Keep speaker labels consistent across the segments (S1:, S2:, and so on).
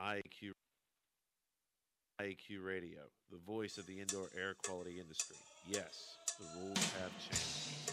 S1: IAQ IAQ Radio, the voice of the indoor air quality industry. Yes, the rules have changed.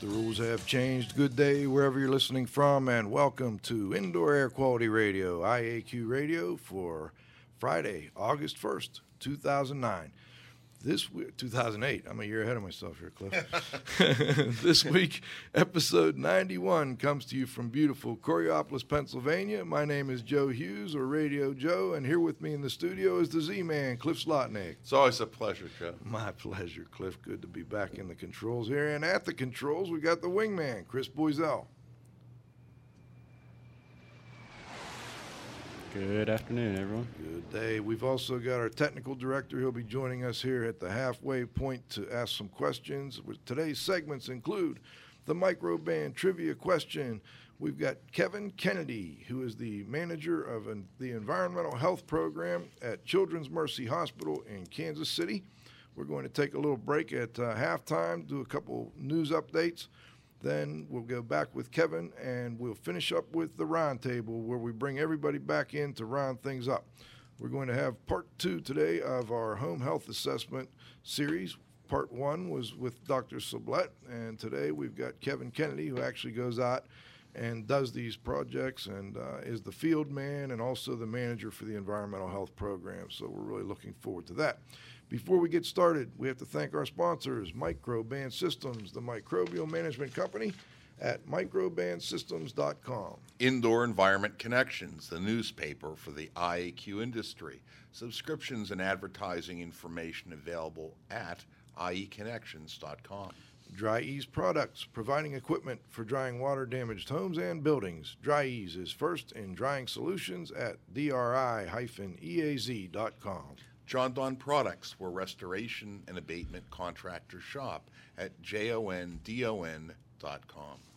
S2: The rules have changed. Good day wherever you're listening from, and welcome to Indoor Air Quality Radio, IAQ Radio, for Friday, August 1st, 2009. This week, 2008. I'm a year ahead of myself here, Cliff. this week, episode 91 comes to you from beautiful Coraopolis, Pennsylvania. My name is Joe Hughes, or Radio Joe, and here with me in the studio is the Z-Man, Cliff Zlotnik.
S3: It's always a pleasure, Joe.
S2: My pleasure, Cliff. Good to be back in the controls here. And at the controls, we got the wingman, Chris Boisel.
S4: Good afternoon, everyone.
S2: Good day. We've also got our technical director. He'll be joining us here at the halfway point to ask some questions. Today's segments include the Microban trivia question. We've got Kevin Kennedy, who is the manager of an, the environmental health program at Children's Mercy Hospital in Kansas City. We're going to take a little break at uh, halftime, do a couple news updates. Then we'll go back with Kevin and we'll finish up with the round table where we bring everybody back in to round things up. We're going to have part two today of our home health assessment series. Part one was with Dr. Sublett, and today we've got Kevin Kennedy, who actually goes out and does these projects and uh, is the field man and also the manager for the environmental health program. So we're really looking forward to that. Before we get started, we have to thank our sponsors, Microban Systems, the microbial management company at microbansystems.com.
S3: Indoor Environment Connections, the newspaper for the IAQ industry. Subscriptions and advertising information available at ieconnections.com.
S2: Dri-Eaz Products, providing equipment for drying water damaged homes and buildings. Dri-Eaz is first in drying solutions at dri-eaz.com.
S3: Jon-Don Products, where restoration and abatement contractors shop at jondon.com.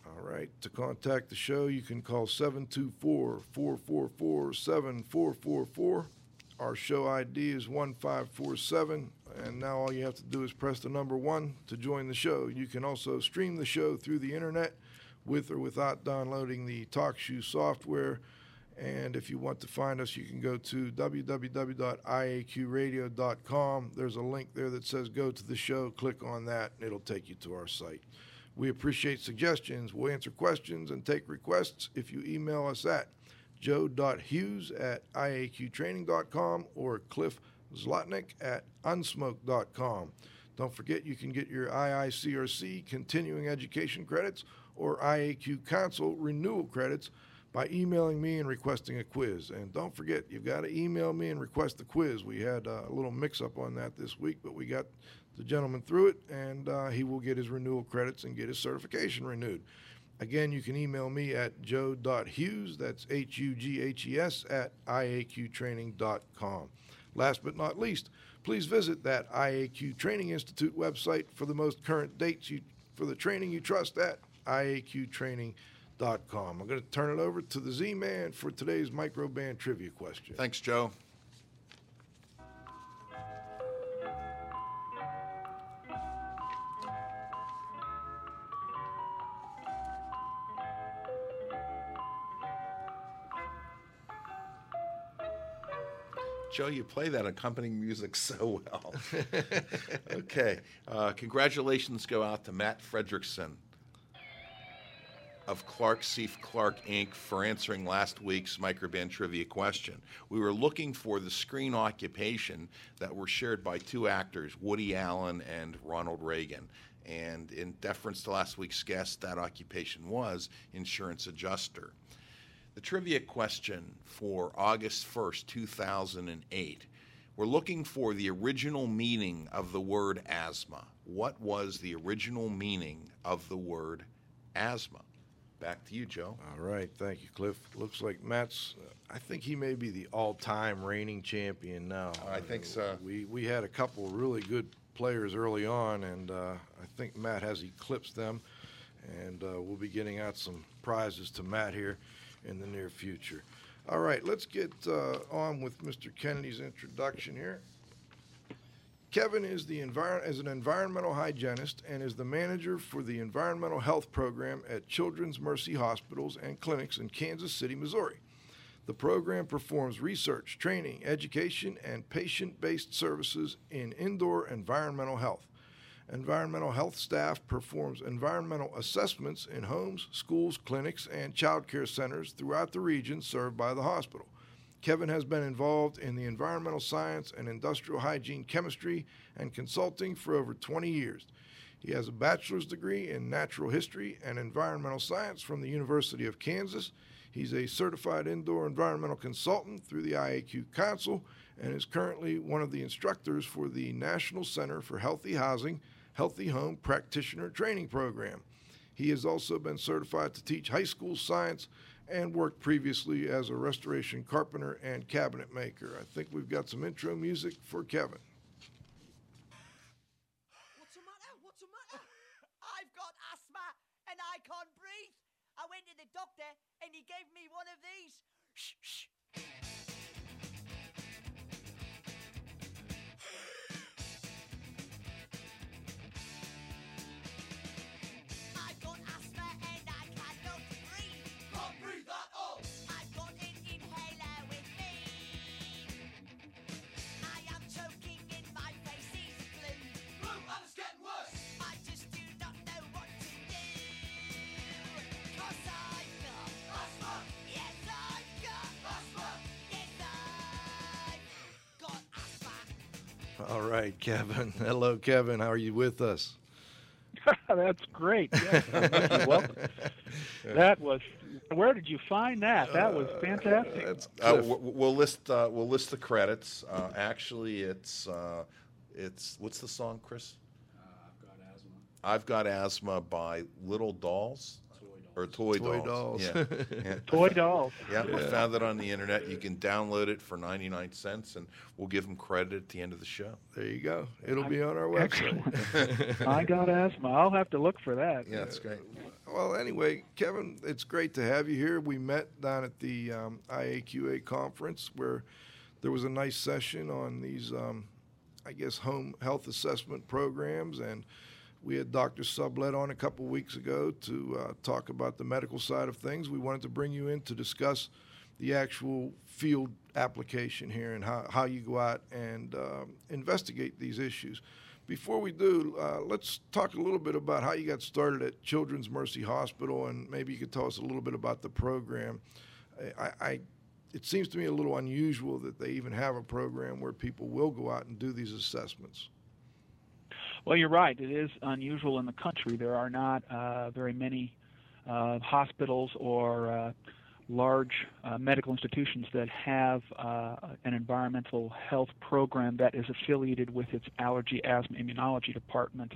S2: All right. To contact the show, you can call 724 444 7444. Our show ID is 1547. And now all you have to do is press the number one to join the show. You can also stream the show through the internet with or without downloading the TalkShoe software. And if you want to find us, you can go to www.iaqradio.com. There's a link there that says go to the show. Click on that, and it'll take you to our site. We appreciate suggestions. We'll answer questions and take requests if you email us at joe.hughes at iaqtraining.com or cliffzlotnick at unsmoke.com. Don't forget you can get your IICRC continuing education credits or IAQ Council renewal credits by emailing me and requesting a quiz. And don't forget, you've got to email me and request the quiz. We had uh, a little mix up on that this week, but we got the gentleman through it, and uh, he will get his renewal credits and get his certification renewed. Again, you can email me at joe.hughes, that's H U G H E S, at iaqtraining.com. Last but not least, please visit that IAQ Training Institute website for the most current dates you, for the training you trust at iaqtraining.com. I'm going to turn it over to the Z Man for today's Microban trivia question.
S3: Thanks, Joe. Joe, you play that accompanying music so well. okay. Uh, congratulations go out to Matt Fredrickson. of Clark Seif Clark Inc. for answering last week's Microban trivia question. We were looking for the screen occupation that were shared by two actors, Woody Allen and Ronald Reagan. And in deference to last week's guest, that occupation was insurance adjuster. The trivia question for August 1st, 2008. We're looking for the original meaning of the word asthma. What was the original meaning of the word asthma? Back to you, Joe.
S2: All right, thank you, Cliff. Looks like Matt's. I think he may be the all-time reigning champion now.
S3: I think so.
S2: We we had a couple really good players early on, and uh, I think Matt has eclipsed them, and uh, we'll be getting out some prizes to Matt here in the near future. All right, let's get uh, on with Mr. Kennedy's introduction here. Kevin is the envir- is an environmental hygienist and is the manager for the environmental health program at Children's Mercy Hospitals and Clinics in Kansas City, Missouri. The program performs research, training, education, and patient based services in indoor environmental health. Environmental health staff performs environmental assessments in homes, schools, clinics, and child care centers throughout the region served by the hospital. Kevin has been involved in the environmental science and industrial hygiene chemistry and consulting for over 20 years. He has a bachelor's degree in natural history and environmental science from the University of Kansas. He's a certified indoor environmental consultant through the IAQ Council and is currently one of the instructors for the National Center for Healthy Housing Healthy Home Practitioner Training Program. He has also been certified to teach high school science and worked previously as a restoration carpenter and cabinet maker. I think we've got some intro music for Kevin.
S4: All
S2: right, Kevin. Hello, Kevin. How are you with us?
S5: That's great. Yes. Thank. Well, that was. Where did you find that? That was fantastic.
S2: That's
S3: Uh, we'll list uh, we'll list the credits. Uh, actually, it's uh, it's what's the song, Chris?
S6: I've got asthma.
S3: I've got asthma by Little Dolls or Toy,
S2: Toy
S3: Dolls.
S2: Dolls.
S3: Yeah. yeah.
S5: Toy dolls.
S3: Yeah, we found it on the internet. You can download it for 99 cents, and we'll give them credit at the end of the show.
S2: There you go. It'll be on our website.
S5: Excellent. I got asthma. I'll have to look for that.
S3: Yeah, that's great.
S2: Well, anyway, Kevin, it's great to have you here. We met down at the um, IAQA conference where there was a nice session on these, um, I guess, home health assessment programs. And we had Dr. Sublett on a couple weeks ago to uh, talk about the medical side of things. We wanted to bring you in to discuss the actual field application here and how, how you go out and um, investigate these issues. Before we do, uh, let's talk a little bit about how you got started at Children's Mercy Hospital, and maybe you could tell us a little bit about the program. I, I, it seems to me a little unusual that they even have a program where people will go out and do these assessments.
S5: Well, you're right. It is unusual in the country. There are not uh, very many uh, hospitals or uh, large uh, medical institutions that have uh, an environmental health program that is affiliated with its allergy, asthma, immunology department.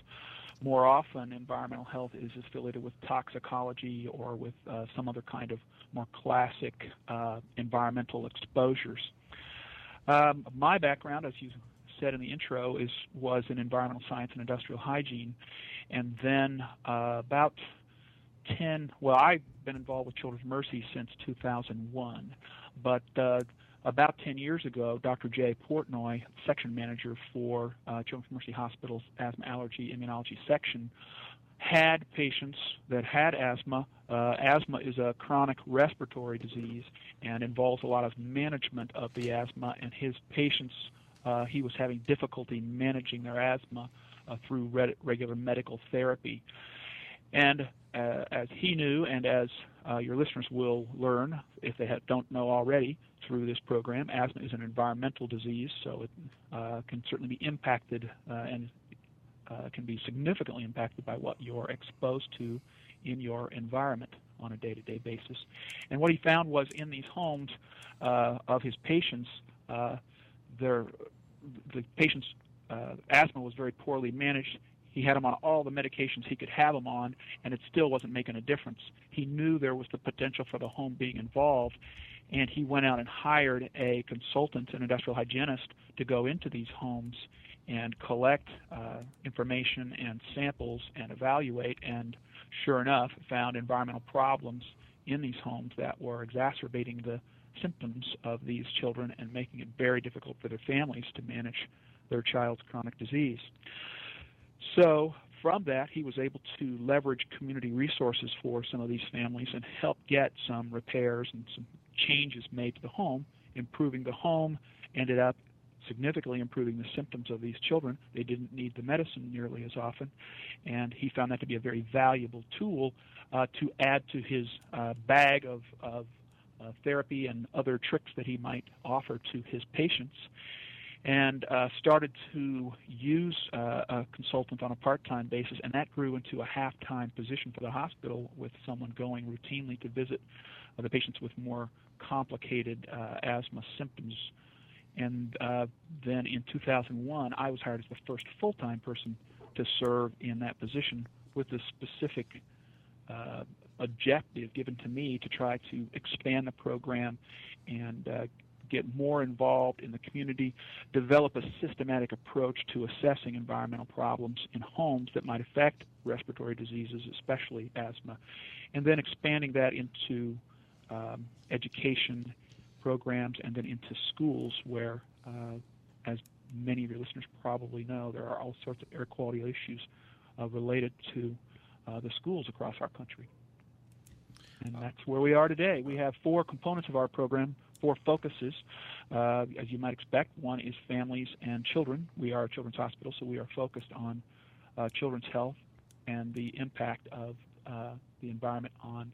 S5: More often, environmental health is affiliated with toxicology or with uh, some other kind of more classic uh, environmental exposures. Um, my background, as you said in the intro, is was in environmental science and industrial hygiene, and then uh, about ten. Well, I've been involved with Children's Mercy since 2001, but uh, about 10 years ago, Dr. Jay Portnoy, section manager for uh, Children's Mercy Hospital's asthma, allergy, immunology section, had patients that had asthma. Uh, asthma is a chronic respiratory disease and involves a lot of management of the asthma, and his patients, uh, he was having difficulty managing their asthma uh, through re- regular medical therapy. And uh, as he knew, and as uh, your listeners will learn if they have, don't know already through this program, asthma is an environmental disease, so it uh, can certainly be impacted uh, and uh, can be significantly impacted by what you're exposed to in your environment on a day-to-day basis. And what he found was in these homes uh, of his patients, their the patients' uh, asthma was very poorly managed. He had them on all the medications he could have them on, and it still wasn't making a difference. He knew there was the potential for the home being involved, and he went out and hired a consultant, an industrial hygienist, to go into these homes and collect uh, information and samples and evaluate. And sure enough, found environmental problems in these homes that were exacerbating the symptoms of these children and making it very difficult for their families to manage their child's chronic disease. So, from that, he was able to leverage community resources for some of these families and help get some repairs and some changes made to the home, improving the home, ended up significantly improving the symptoms of these children. They didn't need the medicine nearly as often, and he found that to be a very valuable tool uh, to add to his uh, bag of, of uh, therapy and other tricks that he might offer to his patients. And uh, started to use uh, a consultant on a part time basis, and that grew into a half time position for the hospital with someone going routinely to visit the patients with more complicated uh, asthma symptoms and uh, then in 2001, I was hired as the first full time person to serve in that position with the specific uh, objective given to me to try to expand the program and uh, get more involved in the community, develop a systematic approach to assessing environmental problems in homes that might affect respiratory diseases, especially asthma, and then expanding that into um, education programs and then into schools where, uh, as many of your listeners probably know, there are all sorts of air quality issues uh, related to uh, the schools across our country. And that's where we are today. We have four components of our program, four focuses. Uh, as you might expect, one is families and children. We are a children's hospital, so we are focused on uh, children's health and the impact of uh, the environment on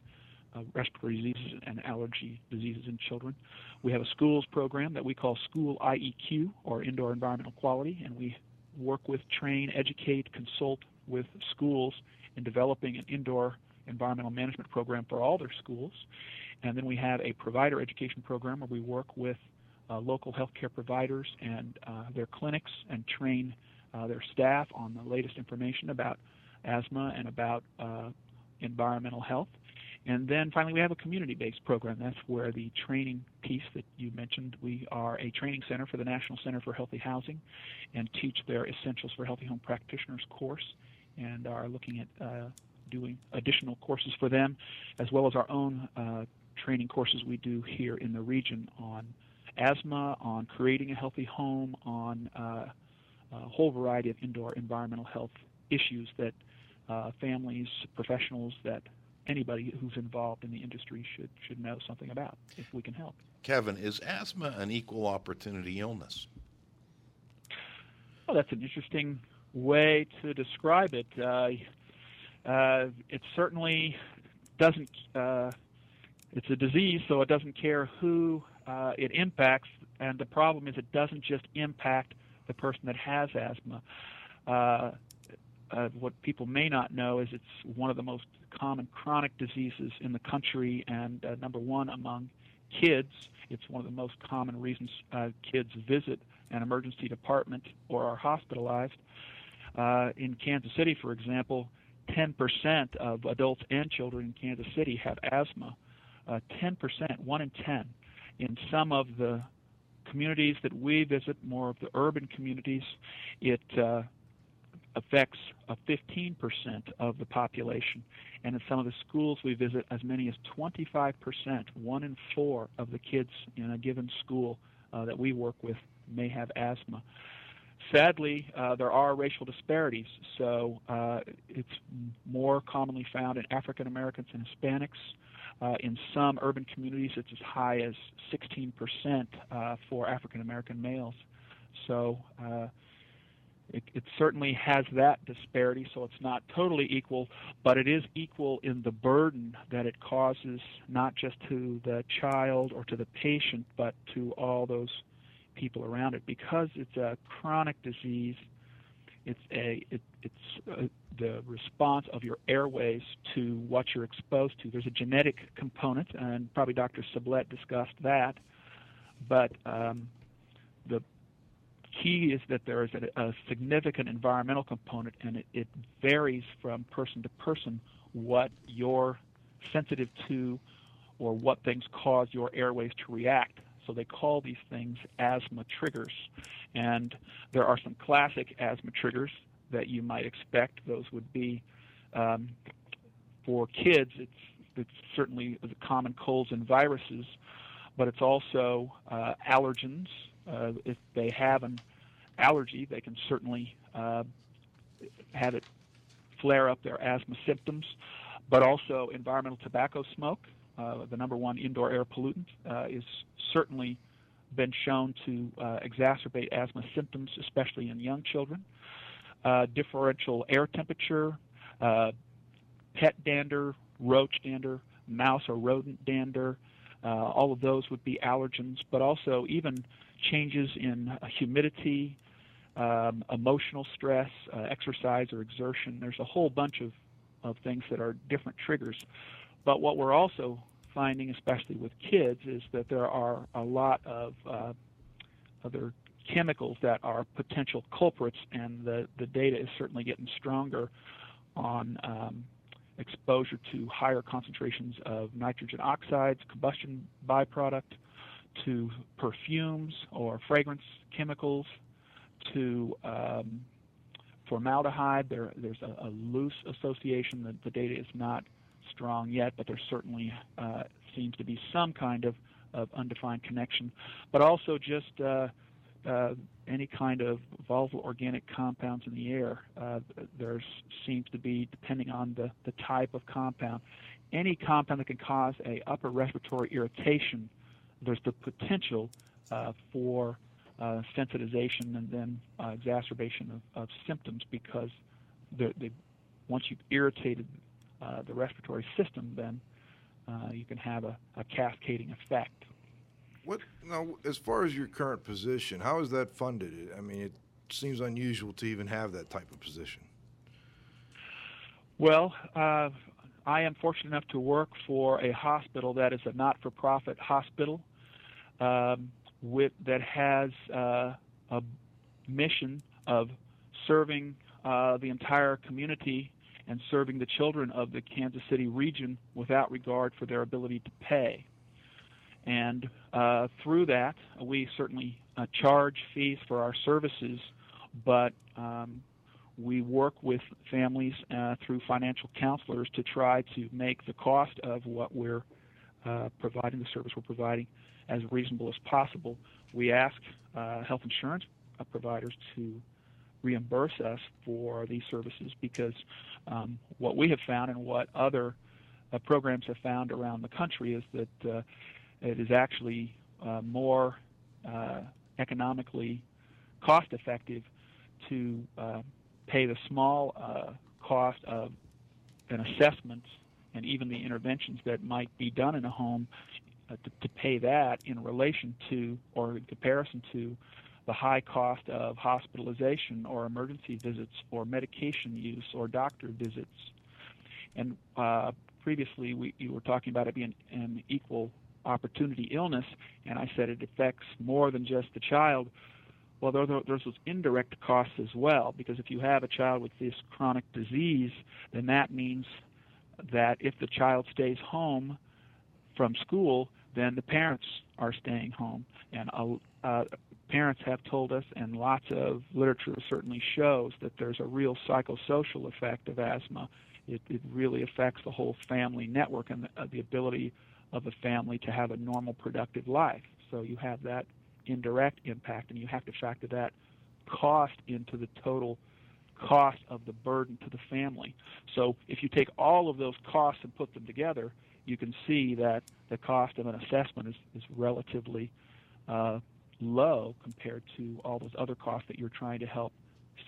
S5: uh, respiratory diseases and allergy diseases in children. We have a schools program that we call School IEQ, or Indoor Environmental Quality, and we work with, train, educate, consult with schools in developing an indoor environmental management program for all their schools. And then we have a provider education program where we work with uh, local healthcare providers and uh, their clinics and train uh, their staff on the latest information about asthma and about uh, environmental health. And then finally, we have a community based program. That's where the training piece that you mentioned, we are a training center for the National Center for Healthy Housing and teach their Essentials for Healthy Home Practitioners course and are looking at uh, doing additional courses for them, as well as our own uh, training courses we do here in the region on asthma, on creating a healthy home, on uh, a whole variety of indoor environmental health issues that uh, families, professionals, that anybody who's involved in the industry should should know something about if we can help.
S3: Kevin, is asthma an equal opportunity illness?
S5: Well, that's an interesting way to describe it. Uh, uh, it certainly doesn't. Uh, it's a disease, so it doesn't care who uh, it impacts, and the problem is it doesn't just impact the person that has asthma. Uh, uh, what people may not know is it's one of the most common chronic diseases in the country, and uh, number one among kids. It's one of the most common reasons uh, kids visit an emergency department or are hospitalized. Uh, in Kansas City, for example, 10% of adults and children in Kansas City have asthma. Uh, 10%, 1 in 10. In some of the communities that we visit, more of the urban communities, it uh, affects uh, 15% of the population. And in some of the schools we visit, as many as 25%, one in four of the kids in a given school uh, that we work with may have asthma. Sadly, uh, there are racial disparities. So uh, it's more commonly found in African Americans and Hispanics. Uh, in some urban communities, it's as high as 16% uh, for African American males. So uh, it, it certainly has that disparity, so it's not totally equal, but it is equal in the burden that it causes not just to the child or to the patient, but to all those people around it. Because it's a chronic disease, it's a it, it's uh, the response of your airways to what you're exposed to. There's a genetic component, and probably Dr. Sublett discussed that. But um, the key is that there is a, a significant environmental component, and it, it varies from person to person what you're sensitive to or what things cause your airways to react. So they call these things asthma triggers. And there are some classic asthma triggers that you might expect. Those would be um, for kids, it's, it's certainly the common colds and viruses, but it's also uh, allergens. Uh, if they have an allergy, they can certainly uh, have it flare up their asthma symptoms, but also environmental tobacco smoke. Uh, the number one indoor air pollutant uh, is certainly been shown to uh, exacerbate asthma symptoms, especially in young children. Differential air temperature, pet dander, roach dander, mouse or rodent dander, uh, all of those would be allergens, but also even changes in humidity, um, emotional stress, uh, exercise or exertion. There's a whole bunch of, of things that are different triggers. But what we're also finding, especially with kids, is that there are a lot of uh, other chemicals that are potential culprits, and the, the data is certainly getting stronger on um, exposure to higher concentrations of nitrogen oxides, combustion byproduct, to perfumes or fragrance chemicals, to um, formaldehyde. There, there's a, a, loose association. The, the, data is not strong yet, but there certainly uh, seems to be some kind of, of undefined connection. But also just uh, uh, any kind of volatile organic compounds in the air. Uh, there seems to be, depending on the, the type of compound, any compound that can cause a upper respiratory irritation, there's the potential uh, for uh, sensitization and then uh, exacerbation of, of, symptoms because they, once you've irritated uh, the respiratory system, then uh, you can have a, a, cascading effect.
S2: What now? As far as your current position, how is that funded? I mean, it seems unusual to even have that type of position.
S5: Well, uh, I am fortunate enough to work for a hospital that is a not-for-profit hospital. Um, with that has uh, a mission of serving uh, the entire community and serving the children of the Kansas City region without regard for their ability to pay. And uh, through that, we certainly uh, charge fees for our services, but um, we work with families uh, through financial counselors to try to make the cost of what we're uh, providing, the service we're providing, as reasonable as possible. We ask uh, health insurance providers to reimburse us for these services because um, what we have found and what other uh, programs have found around the country is that uh, it is actually uh, more uh, economically cost effective to pay the small cost of an assessment and even the interventions that might be done in a home uh, to, to pay that in relation to or in comparison to the high cost of hospitalization or emergency visits or medication use or doctor visits. And uh, previously, we, you were talking about it being an equal opportunity illness, and I said it affects more than just the child. Well, there, there's those indirect costs as well, because if you have a child with this chronic disease, then that means that if the child stays home from school, then the parents are staying home. And uh, parents have told us, and lots of literature certainly shows that there's a real psychosocial effect of asthma. It, it really affects the whole family network and the, uh, the ability of the family to have a normal, productive life. So you have that indirect impact, and you have to factor that cost into the total cost of the burden to the family. So if you take all of those costs and put them together, you can see that the cost of an assessment is, is relatively uh, low compared to all those other costs that you're trying to help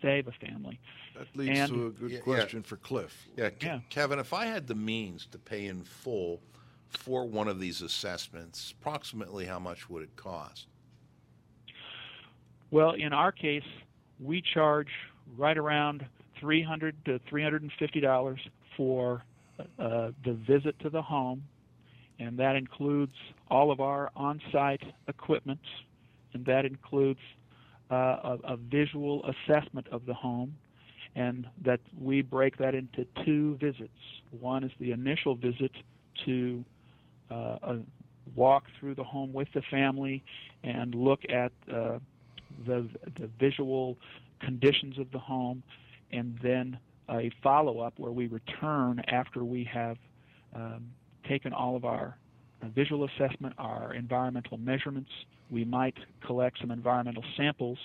S5: save a family.
S2: That leads
S5: And-
S2: to a good
S3: Yeah, yeah.
S2: question for Cliff.
S3: Yeah, Ke-
S5: Yeah.
S3: Kevin, if I had the means to pay in full for one of these assessments, approximately how much would it cost?
S5: Well, in our case, we charge right around 300 to 350 dollars for uh, the visit to the home, and that includes all of our on-site equipment, and that includes uh, a, a visual assessment of the home, and that we break that into two visits. One is the initial visit to uh, uh, walk through the home with the family and look at uh, the the visual conditions of the home, and then a follow up where we return after we have um, taken all of our uh, visual assessment, our environmental measurements. We might collect some environmental samples,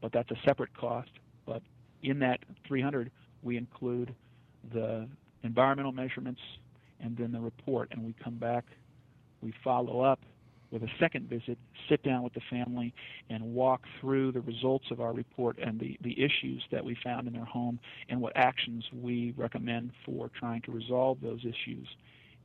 S5: but that's a separate cost. But in that 300, we include the environmental measurements and then the report, and we come back, we follow up with a second visit, sit down with the family, and walk through the results of our report and the, the issues that we found in their home and what actions we recommend for trying to resolve those issues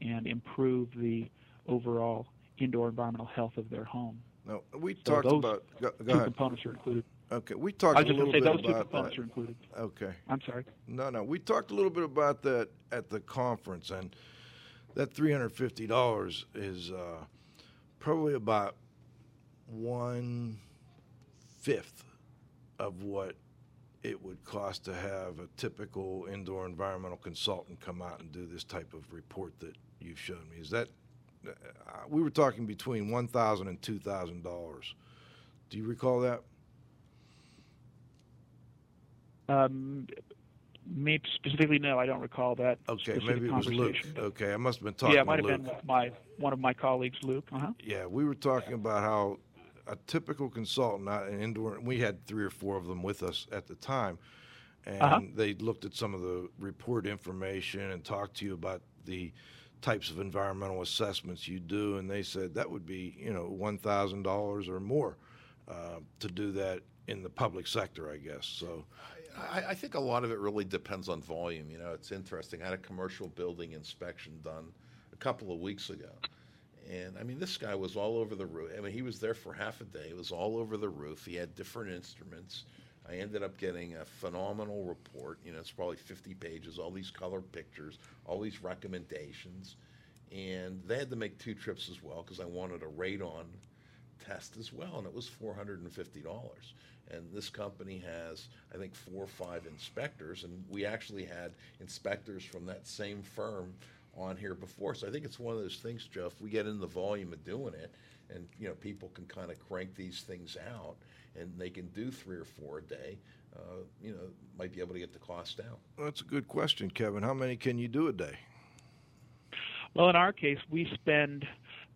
S5: and improve the overall indoor environmental health of their home.
S2: No, we
S5: So
S2: talked about. Go, go
S5: two
S2: ahead.
S5: components are included.
S2: Okay, we
S5: I
S2: talked
S5: was
S2: a little
S5: say
S2: bit
S5: those two
S2: about
S5: components
S2: that.
S5: are included.
S2: Okay.
S5: I'm sorry.
S2: No, no. We talked a little bit about that at the conference, and that three hundred fifty dollars is uh, probably about one fifth of what it would cost to have a typical indoor environmental consultant come out and do this type of report that you've shown me. Is that we were talking between one thousand and two thousand dollars? Do you recall that?
S5: Um, me specifically, no, I don't recall that.
S2: Okay, maybe it was Luke. Okay, I must have been talking
S5: yeah, it might have
S2: Luke.
S5: been my one of my colleagues, Luke. Uh-huh.
S2: Yeah, we were talking about how a typical consultant, not an indoor, we had three or four of them with us at the time, and
S5: Uh-huh.
S2: they looked at some of the report information and talked to you about the types of environmental assessments you do, and they said that would be, you know, one thousand dollars or more uh, to do that in the public sector, I guess. So,
S3: I, I think a lot of it really depends on volume. You know, it's interesting. I had a commercial building inspection done a couple of weeks ago. And I mean, this guy was all over the roof. I mean, he was there for half a day. It was all over the roof. He had different instruments. I ended up getting a phenomenal report. You know, it's probably 50 pages, all these color pictures, all these recommendations. And they had to make two trips as well because I wanted a radon test as well, and it was four hundred and fifty dollars. And this company has, I think, four or five inspectors, and we actually had inspectors from that same firm on here before. So I think it's one of those things, Jeff. We get in the volume of doing it, and you know, people can kind of crank these things out, and they can do three or four a day. Uh, you know, might be able to get the cost down.
S2: that's a good question, Kevin. How many can you do a day?
S5: Well, in our case, we spend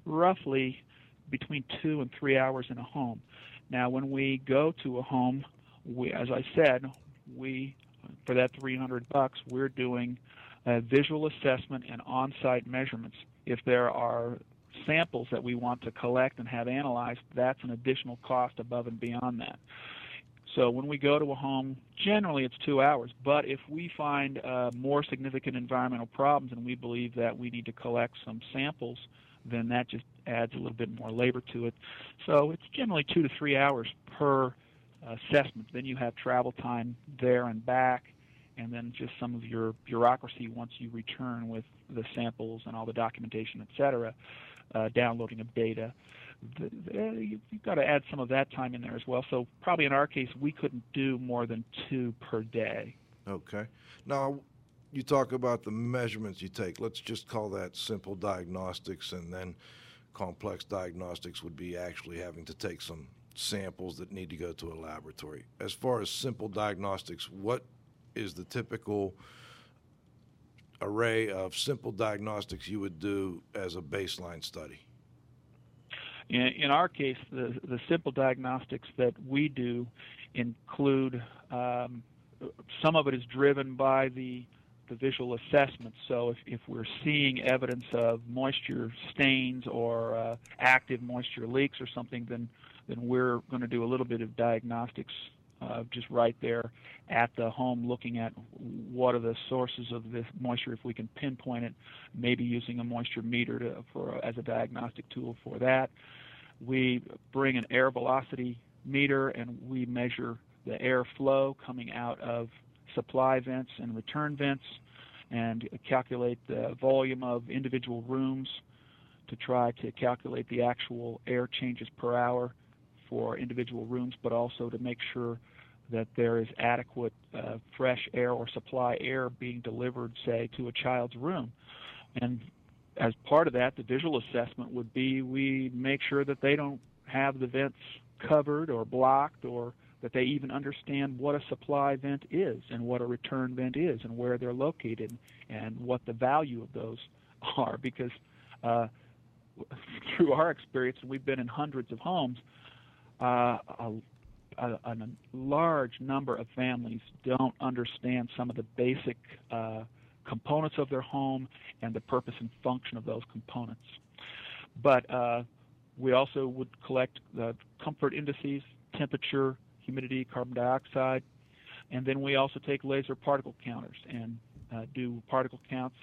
S5: roughly between two and three hours in a home. Now, when we go to a home, we, as I said, we for that 300 bucks, we're doing a visual assessment and on-site measurements. If there are samples that we want to collect and have analyzed, that's an additional cost above and beyond that. So when we go to a home, generally it's two hours. But if we find uh, more significant environmental problems and we believe that we need to collect some samples, then that just adds a little bit more labor to it. So it's generally two to three hours per assessment. Then you have travel time there and back, and then just some of your bureaucracy once you return with the samples and all the documentation, et cetera, uh, downloading of data. The, the, you- you've got to add some of that time in there as well. So probably in our case, we couldn't do more than two per day.
S2: Okay. Now, you talk about the measurements you take. Let's just call that simple diagnostics, and then complex diagnostics would be actually having to take some samples that need to go to a laboratory. As far as simple diagnostics, what is the typical array of simple diagnostics you would do as a baseline study?
S5: In, in our case, the, the simple diagnostics that we do include um, some of it is driven by the the visual assessment. So if, if we're seeing evidence of moisture stains or uh, active moisture leaks or something, then then we're going to do a little bit of diagnostics uh, just right there at the home, looking at what are the sources of this moisture. If we can pinpoint it, maybe using a moisture meter to, for as a diagnostic tool for that. We bring an air velocity meter and we measure the air flow coming out of supply vents and return vents and calculate the volume of individual rooms to try to calculate the actual air changes per hour for individual rooms, but also to make sure that there is adequate uh, fresh air or supply air being delivered, say, to a child's room. And as part of that, the visual assessment would be we make sure that they don't have the vents covered or blocked or that they even understand what a supply vent is and what a return vent is and where they're located and what the value of those are because uh, through our experience and we've been in hundreds of homes uh, a, a, large number of families don't understand some of the basic uh, components of their home and the purpose and function of those components but uh, we also would collect the comfort indices temperature humidity, carbon dioxide, and then we also take laser particle counters and uh, do particle counts.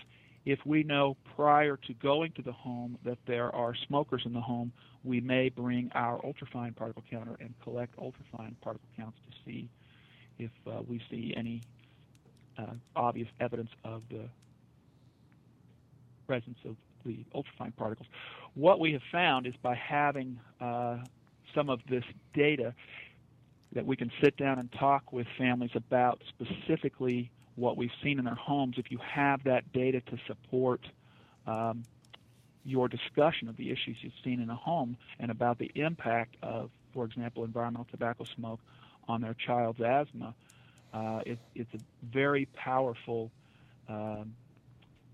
S5: If we know prior to going to the home that there are smokers in the home, we may bring our ultrafine particle counter and collect ultrafine particle counts to see if uh, we see any uh, obvious evidence of the presence of the ultrafine particles. What we have found is by having uh, some of this data, that we can sit down and talk with families about specifically what we've seen in their homes. If you have that data to support um, your discussion of the issues you've seen in a home and about the impact of, for example, environmental tobacco smoke on their child's asthma, uh, it, it's a very powerful um,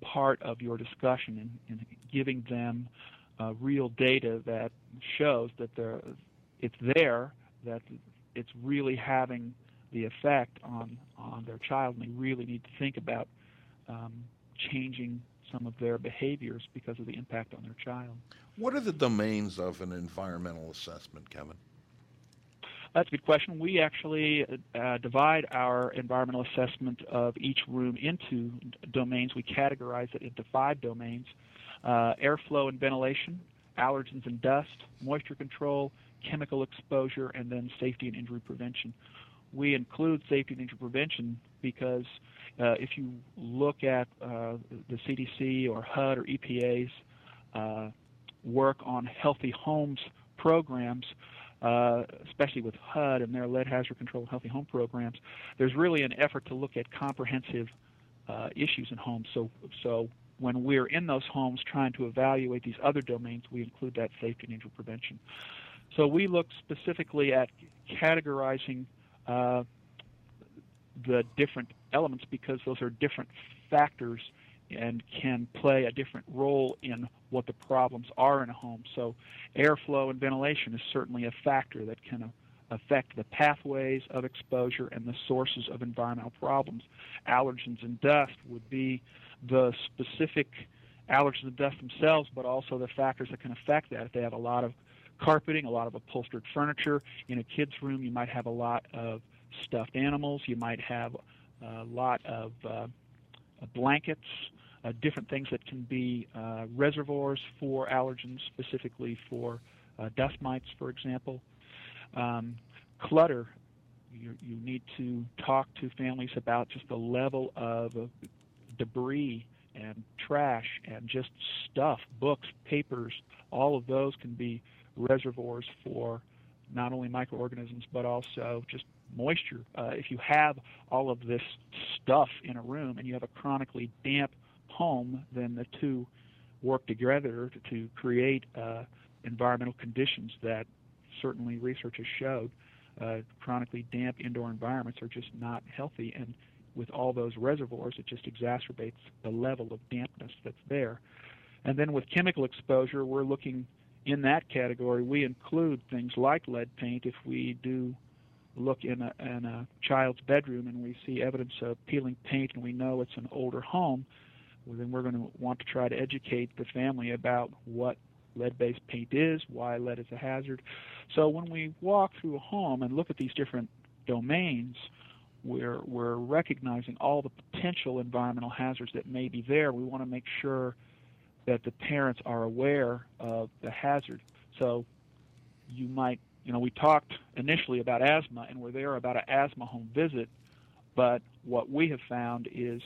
S5: part of your discussion in, in giving them uh, real data that shows that it's there, that it's really having the effect on on their child, and they really need to think about um, changing some of their behaviors because of the impact on their child.
S3: What are the domains of an environmental assessment, Kevin?
S5: That's a good question. We actually uh, divide our environmental assessment of each room into domains. We categorize it into five domains uh, airflow and ventilation, allergens and dust, moisture control, chemical exposure, and then safety and injury prevention. We include safety and injury prevention because uh, if you look at uh, the CDC or HUD or EPA's uh, work on healthy homes programs, uh, especially with HUD and their lead hazard control healthy home programs, there's really an effort to look at comprehensive uh, issues in homes. So, so when we're in those homes trying to evaluate these other domains, we include that safety and injury prevention. So we look specifically at categorizing uh, the different elements because those are different factors and can play a different role in what the problems are in a home. So airflow and ventilation is certainly a factor that can affect the pathways of exposure and the sources of environmental problems. Allergens and dust would be the specific allergens and dust themselves, but also the factors that can affect that. If they have a lot of carpeting, a lot of upholstered furniture. In a kid's room, you might have a lot of stuffed animals. You might have a lot of uh, blankets, uh, different things that can be uh, reservoirs for allergens, specifically for uh, dust mites, for example. Um, clutter. You, you need to talk to families about just the level of debris and trash and just stuff, books, papers, all of those can be reservoirs for not only microorganisms but also just moisture. Uh, if you have all of this stuff in a room and you have a chronically damp home, then the two work together to, to create uh, environmental conditions that certainly research has showed uh, chronically damp indoor environments are just not healthy. And with all those reservoirs, it just exacerbates the level of dampness that's there. And then with chemical exposure, we're looking in that category, we include things like lead paint if we do look in a, in a child's bedroom and we see evidence of peeling paint and we know it's an older home, well, then we're going to want to try to educate the family about what lead-based paint is, why lead is a hazard. So when we walk through a home and look at these different domains, we're we're recognizing all the potential environmental hazards that may be there. We want to make sure that the parents are aware of the hazard. So you might, you know, we talked initially about asthma, and we're there about an asthma home visit. But what we have found is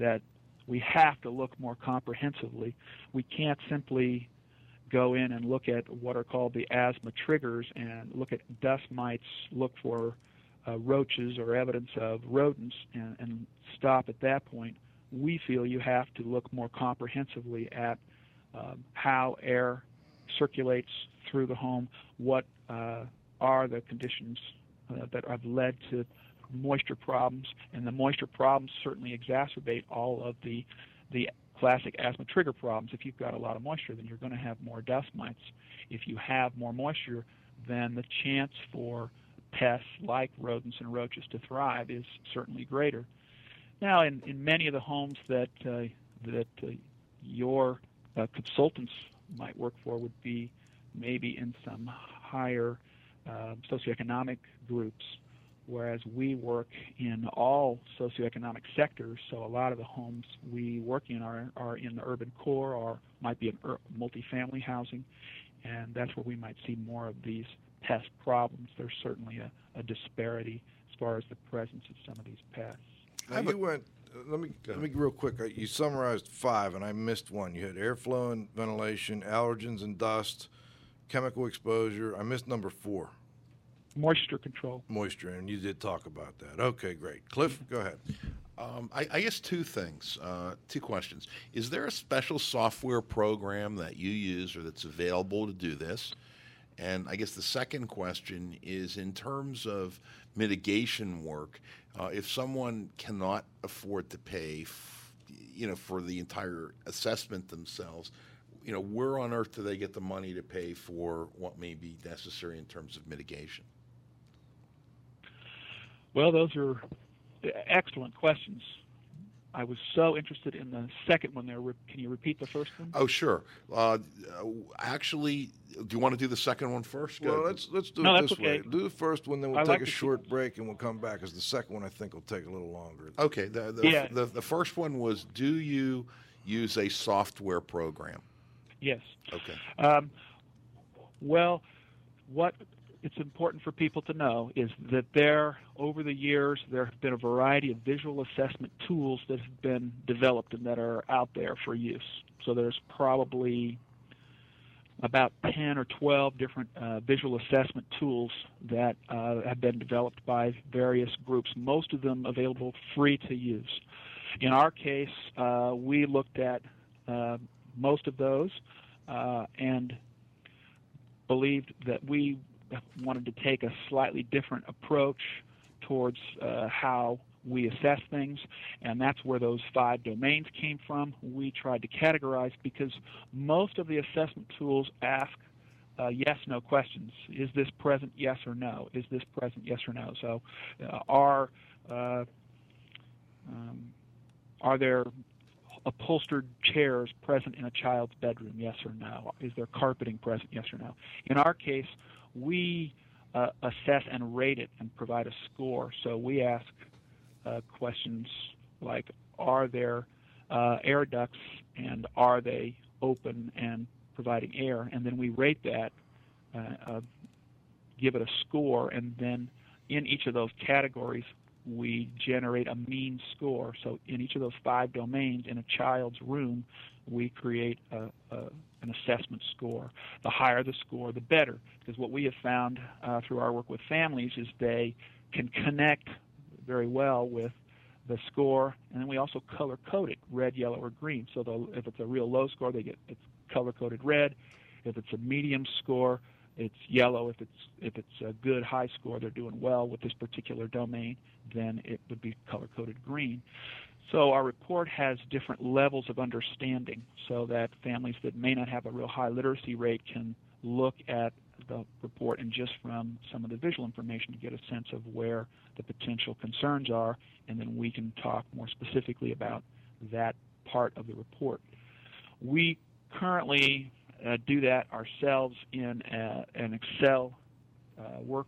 S5: that we have to look more comprehensively. We can't simply go in and look at what are called the asthma triggers and look at dust mites, look for uh, roaches or evidence of rodents, and, and stop at that point. We feel you have to look more comprehensively at um, how air circulates through the home, what uh, are the conditions uh, that have led to moisture problems, and the moisture problems certainly exacerbate all of the the classic asthma trigger problems. If you've got a lot of moisture, then you're going to have more dust mites. If you have more moisture, then the chance for pests like rodents and roaches to thrive is certainly greater. Now, in, in many of the homes that uh, that uh, your uh, consultants might work for would be maybe in some higher uh, socioeconomic groups whereas we work in all socioeconomic sectors. So a lot of the homes we work in are, are in the urban core or might be in ur- multifamily housing, and that's where we might see more of these pest problems. There's certainly a, a disparity as far as the presence of some of these pests.
S2: Now you went. uh, Let me let me real quick. uh, You summarized five, and I missed one. You had airflow and ventilation, allergens and dust, chemical exposure. I missed number four,
S5: Moisture control.
S2: moisture, and you did talk about that. Okay, great. Cliff, go ahead.
S3: Um, I, I guess two things, uh, two questions. Is there a special software program that you use or that's available to do this? And I guess the second question is in terms of mitigation work, uh, if someone cannot afford to pay, f- you know, for the entire assessment themselves, you know, where on earth do they get the money to pay for what may be necessary in terms of mitigation?
S5: Well, those are excellent questions. I was so interested in the second one there. Can you repeat the first one?
S3: Oh, sure. Uh, uh, actually, do you want to do the second one first? Go
S2: Well,
S3: ahead.
S2: let's let's do
S5: No,
S2: it
S5: that's
S2: this way. Do the first one, then we'll
S5: I
S2: take
S5: like
S2: a
S5: the
S2: short break, and we'll come back. As the second one, I think will take a little longer.
S3: Okay. The, the,
S5: Yeah.
S3: the, the first one was Do you use a software program?
S5: Yes.
S3: Okay.
S5: Um, well, what it's important for people to know is that there, over the years, there have been a variety of visual assessment tools that have been developed and that are out there for use. So there's probably about 10 or 12 different uh, visual assessment tools that uh, have been developed by various groups, most of them available free to use. In our case, uh, we looked at uh, most of those uh, and believed that we wanted to take a slightly different approach towards uh, how we assess things, and that's where those five domains came from. We tried to categorize because most of the assessment tools ask uh, yes no questions. Is this present? Yes or no? Is this present? Yes or no? So, uh, are uh, um, are there upholstered chairs present in a child's bedroom? Yes or no? Is there carpeting present? Yes or no? In our case, we uh, assess and rate it and provide a score. So we ask uh, questions like, are there uh, air ducts and are they open and providing air? And then we rate that, uh, give it a score, and then in each of those categories, we generate a mean score. So in each of those five domains in a child's room, we create a, a, an assessment score. The higher the score, the better, because what we have found uh, through our work with families is they can connect very well with the score, and then we also color code it red, yellow, or green. So if it's a real low score, they get it's color coded red. If it's a medium score, it's yellow. If it's if it's a good high score, they're doing well with this particular domain, then it would be color coded green. So our report has different levels of understanding so that families that may not have a real high literacy rate can look at the report and just from some of the visual information to get a sense of where the potential concerns are, and then we can talk more specifically about that part of the report. We currently uh, do that ourselves in a, an Excel uh,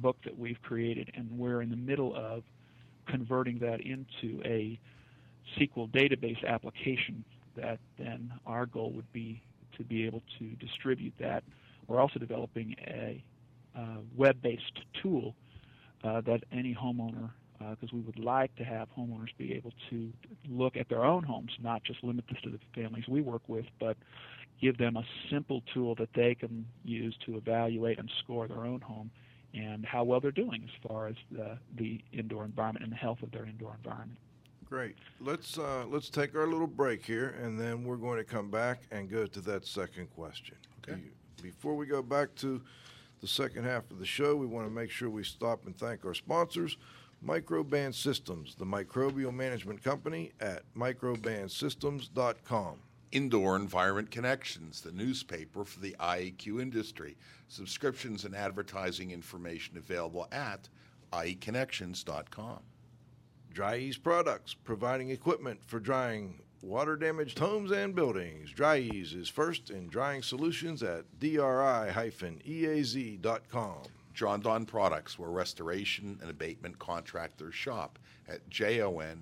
S5: book that we've created, and we're in the middle of converting that into a SQL database application that then our goal would be to be able to distribute that. We're also developing a uh, web-based tool uh, that any homeowner, because we would like to have homeowners be able to look at their own homes, not just limit this to the families we work with, but give them a simple tool that they can use to evaluate and score their own home and how well they're doing as far as the, the indoor environment and the health of their indoor environment.
S2: Great. Let's uh, let's take our little break here, and then we're going to come back and go to that second question.
S3: Okay.
S2: Before we go back to the second half of the show, we want to make sure we stop and thank our sponsors, Microban Systems, the microbial management company at microbansystems.com.
S3: Indoor Environment Connections, the newspaper for the IEQ industry. Subscriptions and advertising information available at ieconnections.com.
S2: Dri-Eaz Products, providing equipment for drying water damaged homes and buildings. Dri-Eaz is first in drying solutions at dri-eaz.com.
S3: Jon-Don Products, where restoration and abatement contractors shop at jondon.com.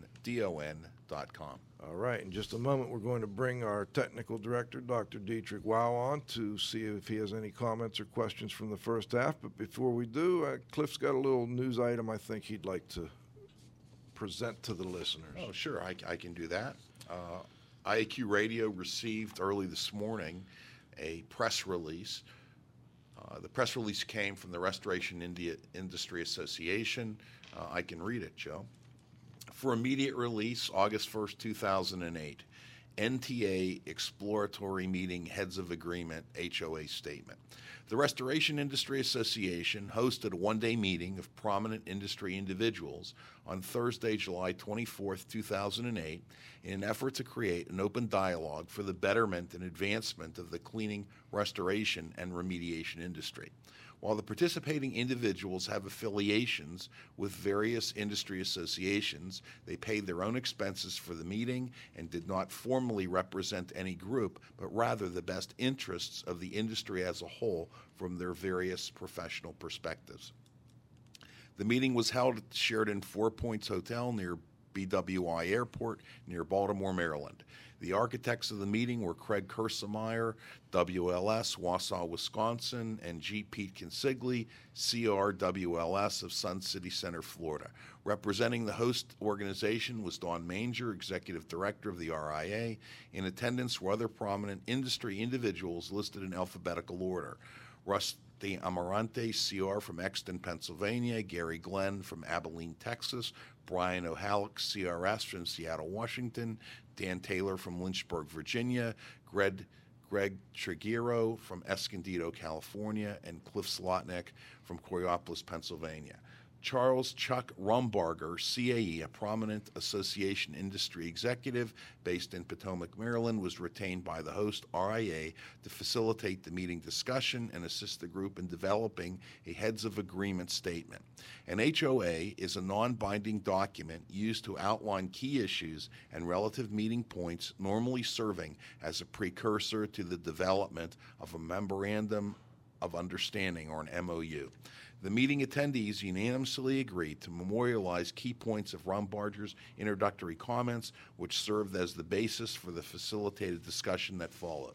S2: All right, in just a moment, we're going to bring our technical director, Dr. Dietrich Wow, on to see if he has any comments or questions from the first half. But before we do, uh, Cliff's got a little news item I think he'd like to present to the listeners.
S3: Oh, sure, I, I can do that. Uh, IAQ Radio received early this morning a press release. Uh, the press release came from the Restoration India Industry Association. Uh, I can read it, Joe. For immediate release, August 1st, 2008, NTA Exploratory Meeting Heads of Agreement HOA Statement. The Restoration Industry Association hosted a one day meeting of prominent industry individuals on Thursday, July 24th, 2008, in an effort to create an open dialogue for the betterment and advancement of the cleaning, restoration, and remediation industry. While the participating individuals have affiliations with various industry associations, they paid their own expenses for the meeting and did not formally represent any group, but rather the best interests of the industry as a whole from their various professional perspectives. The meeting was held at the Sheraton Four Points Hotel near BWI Airport near Baltimore, Maryland. The architects of the meeting were Craig Kersemeyer, WLS, Wausau, Wisconsin, and G. Pete Consigli, CRWLS of Sun City Center, Florida. Representing the host organization was Don Manger, Executive Director of the RIA. In attendance were other prominent industry individuals listed in alphabetical order. Rusty Amarante, CR from Exton, Pennsylvania, Gary Glenn from Abilene, Texas, Brian O'Hallock, CRS from Seattle, Washington, Dan Taylor from Lynchburg, Virginia, Greg, Greg from Escondido, California, and Cliff Zlotnik from Coraopolis, Pennsylvania. Charles Chuck Rumbarger, CAE, a prominent association industry executive based in Potomac, Maryland, was retained by the host RIA to facilitate the meeting discussion and assist the group in developing a heads of agreement statement. An HOA is a non binding document used to outline key issues and relative meeting points, normally serving as a precursor to the development of a memorandum of understanding or an MOU. The meeting attendees unanimously agreed to memorialize key points of Rumbarger's introductory comments, which served as the basis for the facilitated discussion that followed.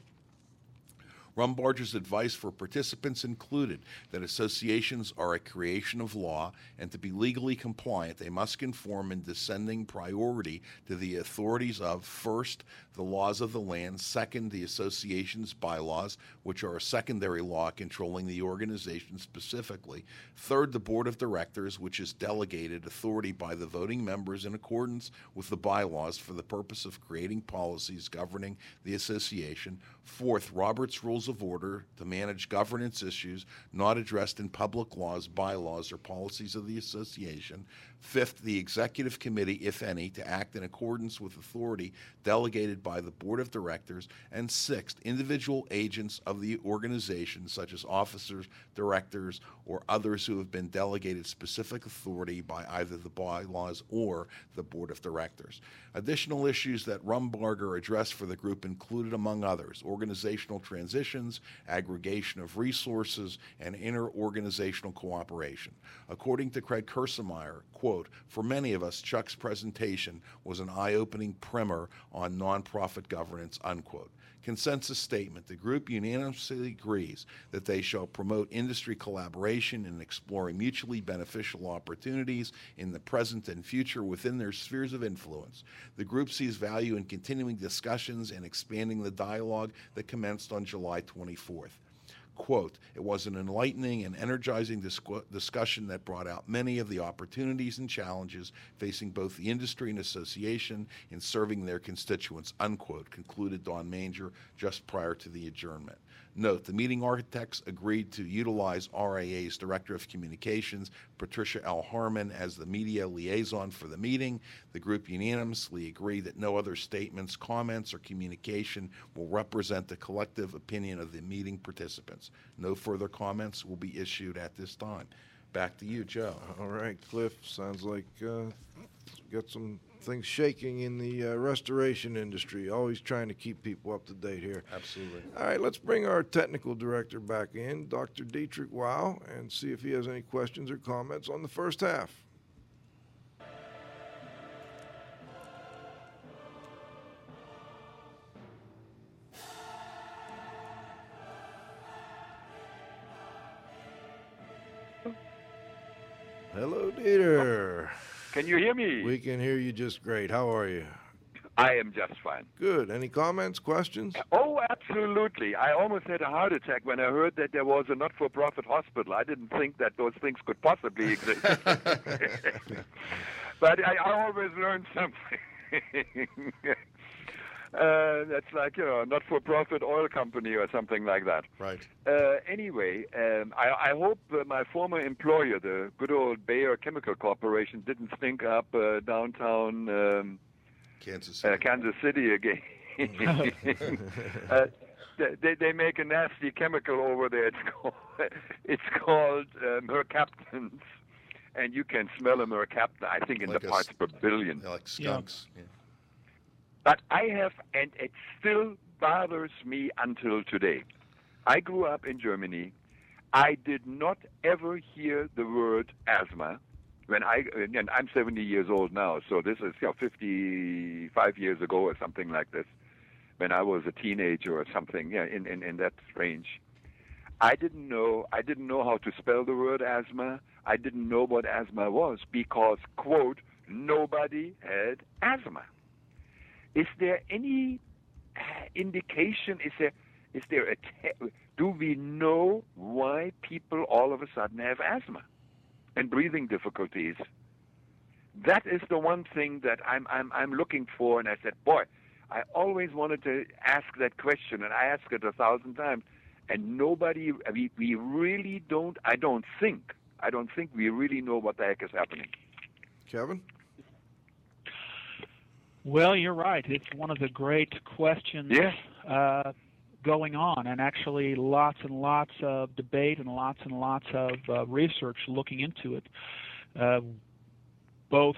S3: Rumbarger's advice for participants included that associations are a creation of law, and to be legally compliant, they must conform in descending priority to the authorities of first, the laws of the land, second, the association's bylaws, which are a secondary law controlling the organization specifically, third, the board of directors, which is delegated authority by the voting members in accordance with the bylaws for the purpose of creating policies governing the association, fourth, Robert's Rules of Order to manage governance issues not addressed in public laws, bylaws, or policies of the association. Fifth, the executive committee, if any, to act in accordance with authority delegated by the board of directors. And sixth, individual agents of the organization, such as officers, directors, or others who have been delegated specific authority by either the bylaws or the board of directors. Additional issues that Rumbarger addressed for the group included, among others, organizational transitions, aggregation of resources, and inter-organizational cooperation. According to Craig Kersemeyer, quote, for many of us, Chuck's presentation was an eye-opening primer on nonprofit governance, unquote. Consensus statement. The group unanimously agrees that they shall promote industry collaboration in exploring mutually beneficial opportunities in the present and future within their spheres of influence. The group sees value in continuing discussions and expanding the dialogue that commenced on July 24th. Quote, it was an enlightening and energizing discu- discussion that brought out many of the opportunities and challenges facing both the industry and association in serving their constituents, unquote, concluded Don Manger just prior to the adjournment. Note, the meeting architects agreed to utilize RIA's Director of Communications, Patricia L. Harmon, as the media liaison for the meeting. The group unanimously agreed that no other statements, comments, or communication will represent the collective opinion of the meeting participants. No further comments will be issued at this time. Back to you, Joe.
S2: All right, Cliff, sounds like uh, got some things shaking in the uh, restoration industry. Always trying to keep people up to date here.
S3: Absolutely.
S2: All right, let's bring our technical director back in, Dr. Dietrich Wow, and see if he has any questions or comments on the first half. Hello, Dieter.
S6: Can you hear me?
S2: We can hear you just great. How are you?
S6: I am just fine.
S2: Good. Any comments, questions?
S6: Oh, absolutely. I almost had a heart attack when I heard that there was a not for profit hospital. I didn't think that those things could possibly exist. but I, I always learn something. uh, that's like, you know, not for profit oil company or something like that.
S3: Right.
S6: Uh, anyway, um, I, I hope uh, my former employer, the good old Bayer Chemical Corporation, didn't stink up uh, downtown. Um,
S3: Kansas City.
S6: uh, Kansas City again. uh, they, they make a nasty chemical over there. It's called, it's called uh, mercaptans, and you can smell a mercaptan. I think in
S3: Like
S6: the parts
S3: s-
S6: per billion.
S3: Like skunks. Yeah.
S6: But I have, and it still bothers me until today. I grew up in Germany. I did not ever hear the word asthma. When I, and I'm 70 years old now, so this is you know, 55 years ago or something like this, when I was a teenager or something, yeah, in, in, in that range. I didn't know, I didn't know how to spell the word asthma. I didn't know what asthma was because, quote, nobody had asthma. Is there any uh, indication? Is there is there a te- do we know why people all of a sudden have asthma and breathing difficulties? That is the one thing that I'm I'm I'm looking for, and I said, boy, I always wanted to ask that question, and I asked it a thousand times, and nobody. We we really don't. I don't think. I don't think we really know what the heck is happening.
S2: Kevin?
S5: Well, you're right. It's one of the great questions
S6: Yeah.
S5: uh, going on, and actually lots and lots of debate and lots and lots of uh, research looking into it. Uh, both,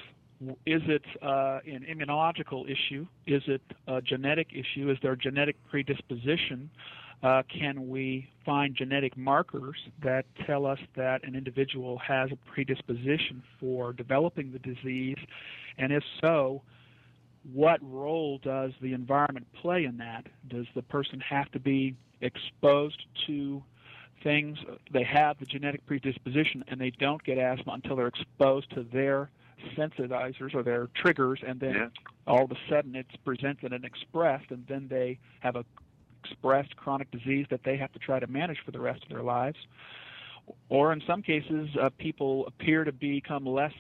S5: is it uh, an immunological issue? Is it a genetic issue? Is there a genetic predisposition? Uh, can we find genetic markers that tell us that an individual has a predisposition for developing the disease? And if so, what role does the environment play in that? Does the person have to be exposed to things? They have the genetic predisposition and they don't get asthma until they're exposed to their sensitizers or their triggers, and then
S6: Yeah.
S5: all of a sudden it's presented and expressed, and then they have a expressed chronic disease that they have to try to manage for the rest of their lives. Or in some cases, uh, people appear to become less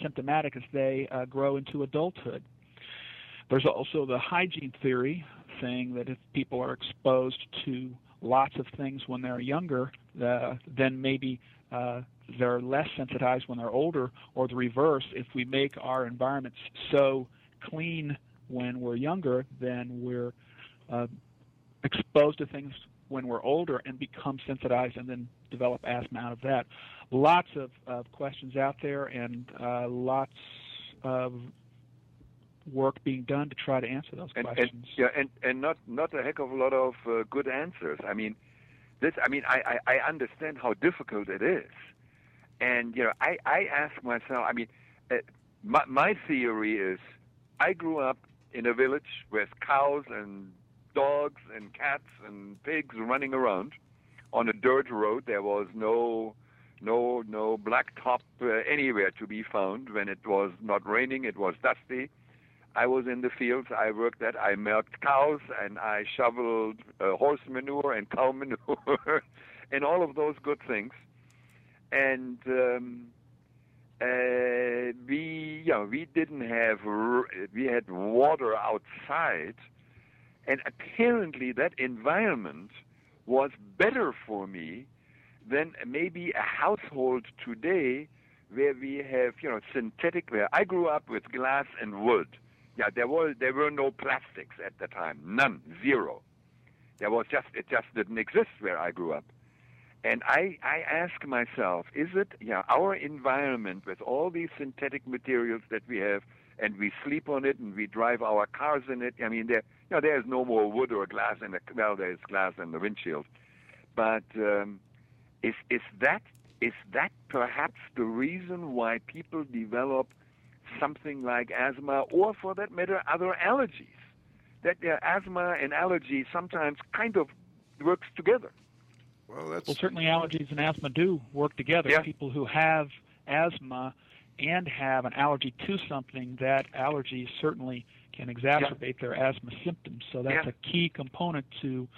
S5: symptomatic as they uh, grow into adulthood. There's also the hygiene theory saying that if people are exposed to lots of things when they're younger, uh, then maybe uh, they're less sensitized when they're older, or the reverse. If we make our environments so clean when we're younger, then we're uh, exposed to things when we're older and become sensitized and then develop asthma out of that. Lots of, of questions out there and uh, lots of work being done to try to answer those
S6: and,
S5: questions.
S6: And, yeah, and and not not a heck of a lot of uh, good answers. I mean, this. I mean, I, I I understand how difficult it is, and you know, I I ask myself. I mean, uh, my my theory is, I grew up in a village with cows and dogs and cats and pigs running around on a dirt road. There was no no no blacktop uh, anywhere to be found when it was not raining. It was dusty. I was in the fields. I worked at. I milked cows and I shoveled uh, horse manure and cow manure and all of those good things. And um, uh, we, you know, we didn't have. We had water outside, and apparently that environment was better for me than maybe a household today where we have, you know, synthetic. Where I grew up with glass and wood. Yeah, there was there were no plastics at the time, none, zero. There was just it just didn't exist where I grew up. And I, I ask myself, is it yeah, our environment with all these synthetic materials that we have and we sleep on it and we drive our cars in it. I mean there you know, there's no more wood or glass in the well there's glass in the windshield. But um, is is that is that perhaps the reason why people develop something like asthma or for that matter other allergies? That uh, asthma and allergy sometimes kind of works together.
S2: Well, that's
S5: Well, certainly allergies and asthma do work together.
S6: Yeah.
S5: People who have asthma and have an allergy to something, that allergy certainly can exacerbate their asthma symptoms. So that's
S6: Yeah.
S5: a key component to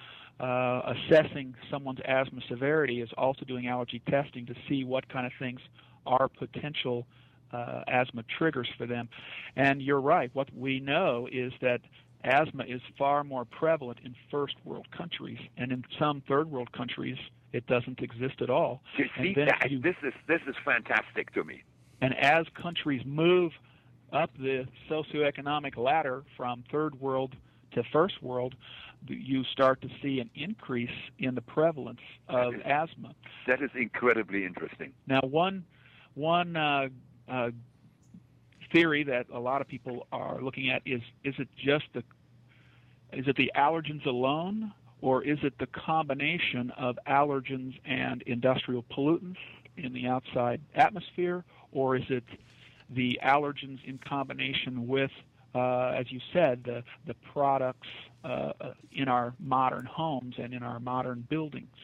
S5: uh, assessing someone's asthma severity is also doing allergy testing to see what kind of things are potential uh, asthma triggers for them. And you're right. What we know is that asthma is far more prevalent in first world countries, and in some third world countries, it doesn't exist at all.
S6: You see, that,
S5: you-
S6: this is this is fantastic to me.
S5: And as countries move up the socioeconomic ladder from third world to first world, you start to see an increase in the prevalence of asthma.
S6: That is incredibly interesting.
S5: Now, one one uh, uh, theory that a lot of people are looking at is: is it just the is it the allergens alone, or is it the combination of allergens and industrial pollutants in the outside atmosphere, or is it the allergens in combination with, uh, as you said, the the products uh, uh, in our modern homes and in our modern buildings?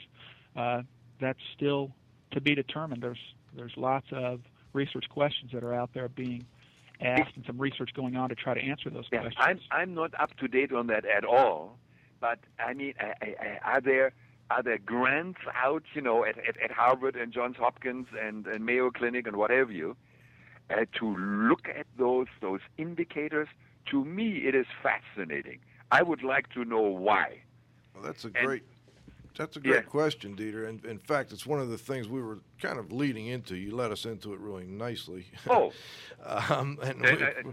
S5: Uh, that's still to be determined. There's there's lots of research questions that are out there being asked, and some research going on to try to answer those
S6: Yeah,
S5: questions.
S6: I'm I'm not up to date on that at all. But I mean, I, I, I- are there are there grants out, you know, at, at, at Harvard and Johns Hopkins and, and Mayo Clinic and what have you, uh, to look at those those indicators? To me, it is fascinating. I would like to know why.
S2: Well, that's a
S6: And-
S2: great. That's a great
S6: Yeah.
S2: question, Dieter. And in fact, it's one of the things we were kind of leading into. You led us into it really nicely.
S6: Oh,
S2: um, and we,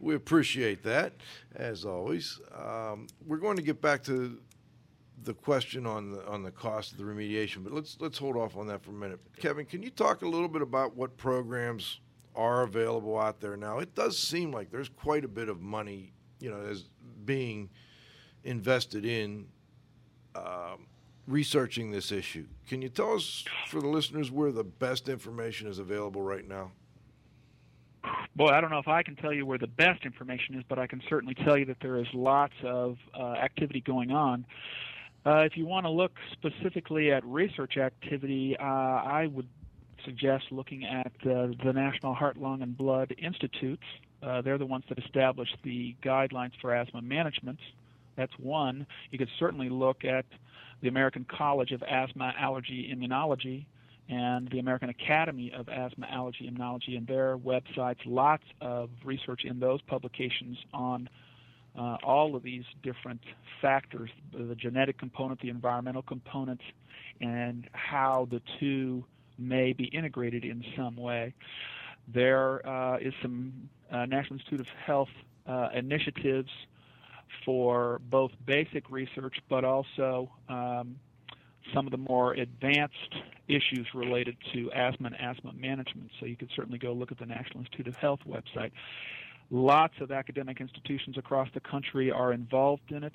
S2: we appreciate that, as always. Um, we're going to get back to the question on the on the cost of the remediation, but let's let's hold off on that for a minute. Kevin, can you talk a little bit about what programs are available out there now? It does seem like there's quite a bit of money, you know, as being invested in um, researching this issue. Can you tell us, for the listeners, where the best information is available right now?
S5: Boy, I don't know if I can tell you where the best information is, but I can certainly tell you that there is lots of uh, activity going on. Uh, if you want to look specifically at research activity, uh, I would suggest looking at uh, the National Heart, Lung, and Blood Institutes. Uh, they're the ones that established the guidelines for asthma management. That's one. You could certainly look at the American College of Asthma, Allergy, Immunology, and the American Academy of Asthma, Allergy, Immunology, and their websites. Lots of research in those publications on uh, all of these different factors the genetic component, the environmental component, and how the two may be integrated in some way. There uh, is some uh, National Institute of Health uh, initiatives for both basic research, but also um, some of the more advanced issues related to asthma and asthma management. So you could certainly go look at the National Institute of Health website. Lots of academic institutions across the country are involved in it.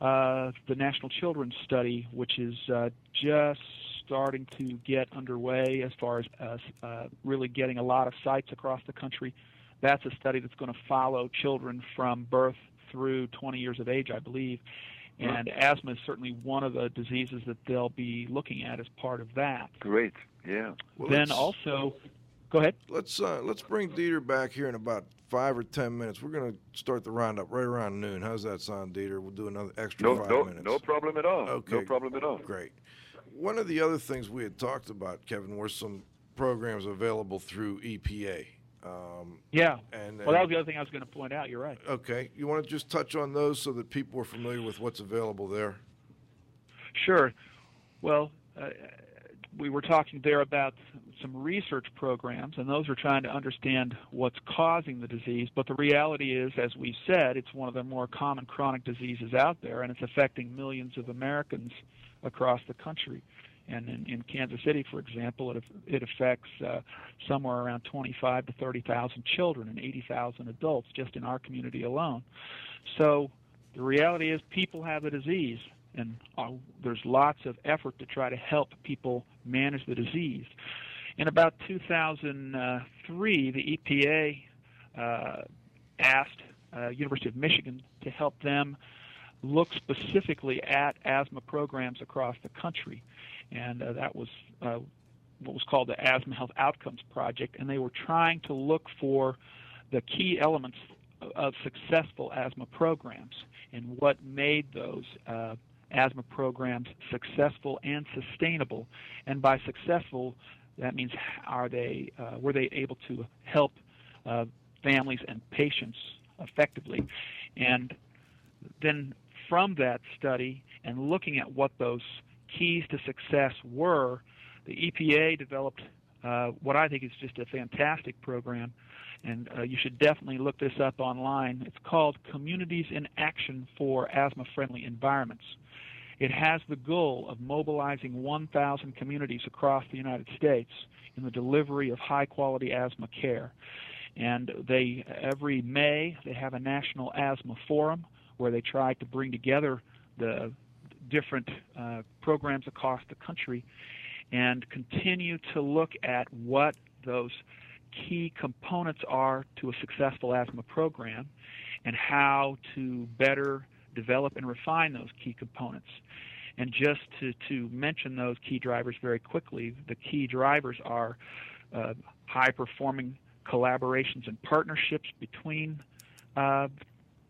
S5: Uh, the National Children's Study, which is uh, just starting to get underway as far as uh, uh, really getting a lot of sites across the country. That's a study that's going to follow children from birth through 20 years of age, I believe. And asthma is certainly one of the diseases that they'll be looking at as part of that.
S6: Great. Yeah.
S2: Well,
S5: then also, go ahead.
S2: Let's uh, let's bring Dieter back here in about five or ten minutes. We're going to start the roundup right around noon. How's that sound, Dieter? We'll do another extra
S6: No,
S2: five
S6: no,
S2: minutes.
S6: no problem at all.
S2: Okay.
S6: No problem at all.
S2: Great. One of the other things we had talked about, Kevin, were some programs available through EPA. Um,
S5: Yeah.
S2: and
S5: Well, that was the other thing I was going to point out. You're right.
S2: okay, you want to just touch on those so that people are familiar with what's available there.
S5: Sure. Well, uh, we were talking there about some research programs, and those are trying to understand what's causing the disease. But the reality is, as we said, it's one of the more common chronic diseases out there, and it's affecting millions of Americans across the country. And in, in Kansas City, for example, it, it affects uh, somewhere around 25 to 30,000 children and 80,000 adults just in our community alone. So the reality is, people have the disease, and uh, there's lots of effort to try to help people manage the disease. In about 2003, the EPA uh, asked uh, University of Michigan to help them look specifically at asthma programs across the country, and uh, that was uh, what was called the Asthma Health Outcomes Project, and they were trying to look for the key elements of successful asthma programs and what made those uh, asthma programs successful and sustainable. And by successful, that means are they uh, were they able to help uh, families and patients effectively? And then from that study and looking at what those keys to success were, the EPA developed uh, what I think is just a fantastic program, and uh, you should definitely look this up online. It's called Communities in Action for Asthma Friendly Environments. It has the goal of mobilizing 1,000 communities across the United States in the delivery of high quality asthma care. And they every May they have a national asthma forum where they try to bring together the different uh, programs across the country and continue to look at what those key components are to a successful asthma program and how to better develop and refine those key components. And just to, to mention those key drivers very quickly, the key drivers are uh, high performing collaborations and partnerships between uh,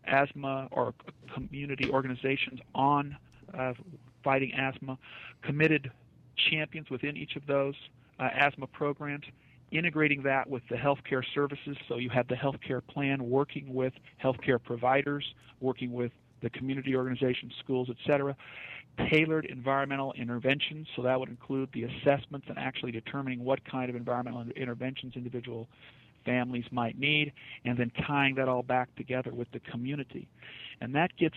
S5: asthma or community organizations on uh, fighting asthma, committed champions within each of those uh, asthma programs, integrating that with the healthcare services. So you have the healthcare plan working with healthcare providers, working with the community organizations, schools, et cetera. Tailored environmental interventions, so that would include the assessments and actually determining what kind of environmental interventions individual families might need, and then tying that all back together with the community. And that gets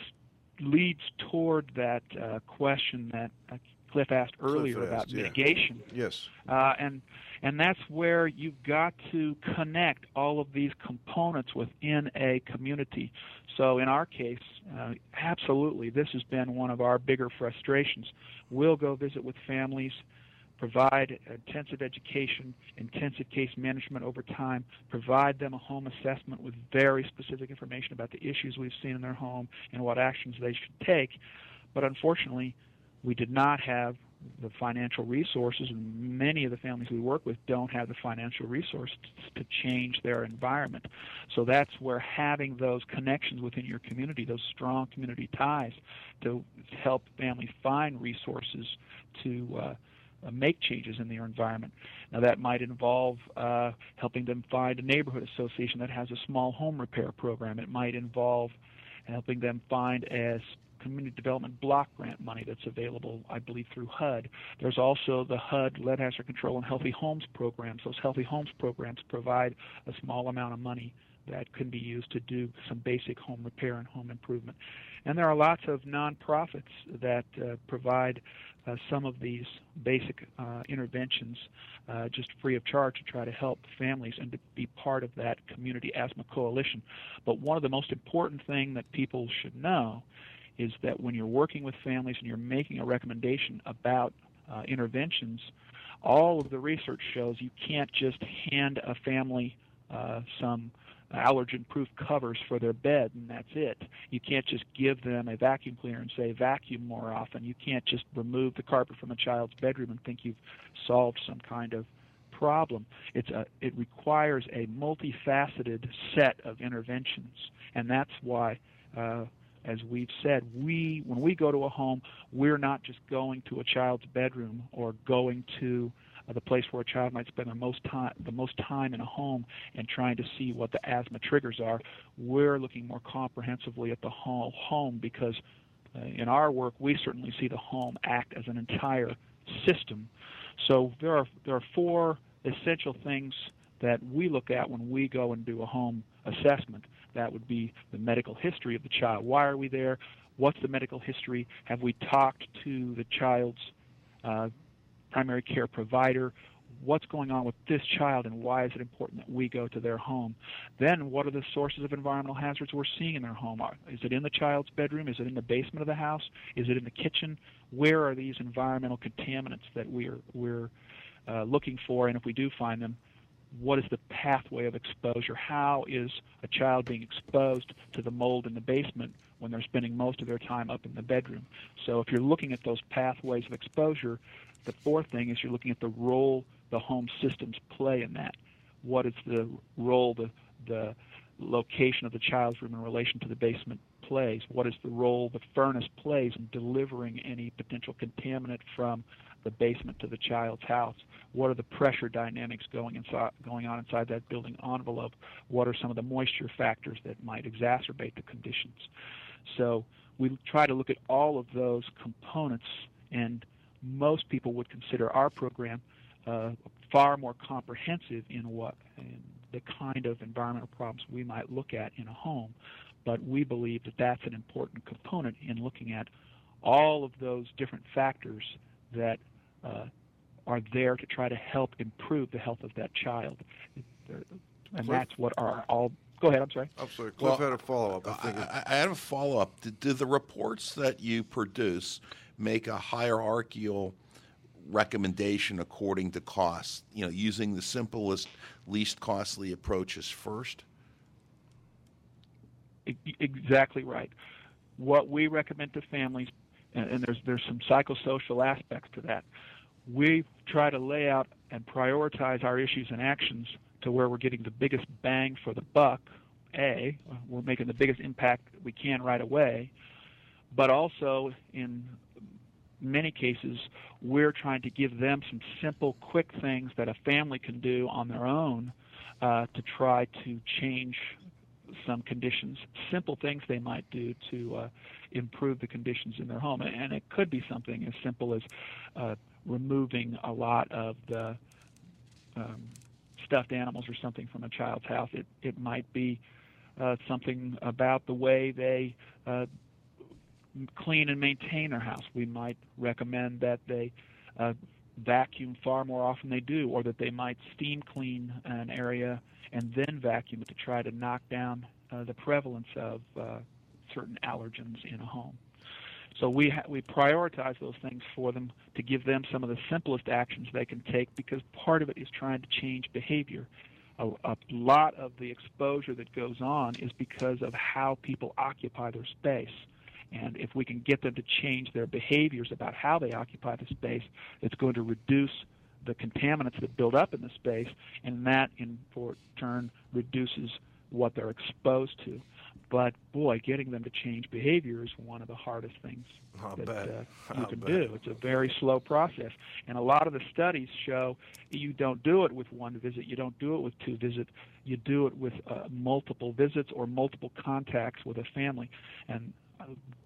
S5: leads toward that uh, question that uh, Cliff asked earlier
S2: asked,
S5: about
S2: yeah.
S5: mitigation.
S2: Yes.
S5: Uh, and and that's where you've got to connect all of these components within a community. So in our case, uh, absolutely, this has been one of our bigger frustrations. We'll go visit with families, provide intensive education, intensive case management over time, provide them a home assessment with very specific information about the issues we've seen in their home and what actions they should take. But unfortunately, we did not have the financial resources, and many of the families we work with don't have the financial resources to change their environment. So that's where having those connections within your community, those strong community ties, to help families find resources to uh, make changes in their environment. Now, that might involve uh, helping them find a neighborhood association that has a small home repair program. It might involve helping them find a community development block grant money that's available, I believe, through HUD. There's also the HUD Lead Hazard Control and Healthy Homes programs. Those Healthy Homes programs provide a small amount of money that can be used to do some basic home repair and home improvement. And there are lots of nonprofits that uh, provide uh, some of these basic uh, interventions uh, just free of charge to try to help families and to be part of that community asthma coalition. But one of the most important thing that people should know is that when you're working with families and you're making a recommendation about uh, interventions, all of the research shows you can't just hand a family uh, some allergen proof covers for their bed and that's it. You can't just give them a vacuum cleaner and say vacuum more often. You can't just remove the carpet from a child's bedroom and think you've solved some kind of problem. It's a it requires a multifaceted set of interventions and that's why uh, as we've said, we when we go to a home, we're not just going to a child's bedroom or going to uh, the place where a child might spend the most time the most time in a home and trying to see what the asthma triggers are. We're looking more comprehensively at the whole home because uh, in our work we certainly see the home act as an entire system. So there are there are four essential things that we look at when we go and do a home assessment. That would be the medical history of the child. Why are we there? What's the medical history? Have we talked to the child's uh, primary care provider? What's going on with this child and why is it important that we go to their home? Then, what are the sources of environmental hazards we're seeing in their home? Is it in the child's bedroom? Is it in the basement of the house? Is it in the kitchen? Where are these environmental contaminants that we're, we're uh, looking for? And if we do find them, what is the pathway of exposure? How is a child being exposed to the mold in the basement when they're spending most of their time up in the bedroom? So if you're looking at those pathways of exposure, the fourth thing is you're looking at the role the home systems play in that. What is the role the the location of the child's room in relation to the basement plays? What is the role the furnace plays in delivering any potential contaminant from the basement to the child's house? What are the pressure dynamics going inside, going on inside that building envelope? What are some of the moisture factors that might exacerbate the conditions? So we try to look at all of those components, and most people would consider our program uh, far more comprehensive in what in the kind of environmental problems we might look at in a home. But we believe that that's an important component in looking at all of those different factors that uh, are there to try to help improve the health of that child. And that's what our all. Go ahead. I'm sorry.
S2: I'm sorry. Cliff
S3: Well,
S2: had a follow up. I think.
S3: I, I have a follow up. Do, do the reports that you produce make a hierarchical recommendation according to cost? You know, using the simplest, least costly approaches first.
S5: Exactly right. What we recommend to families, and there's there's some psychosocial aspects to that. We try to lay out and prioritize our issues and actions to where we're getting the biggest bang for the buck. A, we're making the biggest impact we can right away, but also in many cases we're trying to give them some simple, quick things that a family can do on their own uh, to try to change some conditions, simple things they might do to uh, improve the conditions in their home. And it could be something as simple as uh, removing a lot of the um, stuffed animals or something from a child's house. It, it might be uh, something about the way they uh, clean and maintain their house. We might recommend that they uh, vacuum far more often than they do, or that they might steam clean an area and then vacuum it to try to knock down uh, the prevalence of uh, certain allergens in a home. So we ha- we prioritize those things for them to give them some of the simplest actions they can take because part of it is trying to change behavior. A, a lot of the exposure that goes on is because of how people occupy their space. And if we can get them to change their behaviors about how they occupy the space, it's going to reduce the contaminants that build up in the space, and that in turn reduces what they're exposed to. But boy, getting them to change behavior is one of the hardest things
S2: I'll
S5: that uh, you
S2: I'll
S5: can
S2: bet.
S5: do. It's a very slow process, and a lot of the studies show you don't do it with one visit, you don't do it with two visits, you do it with uh, multiple visits or multiple contacts with a family. And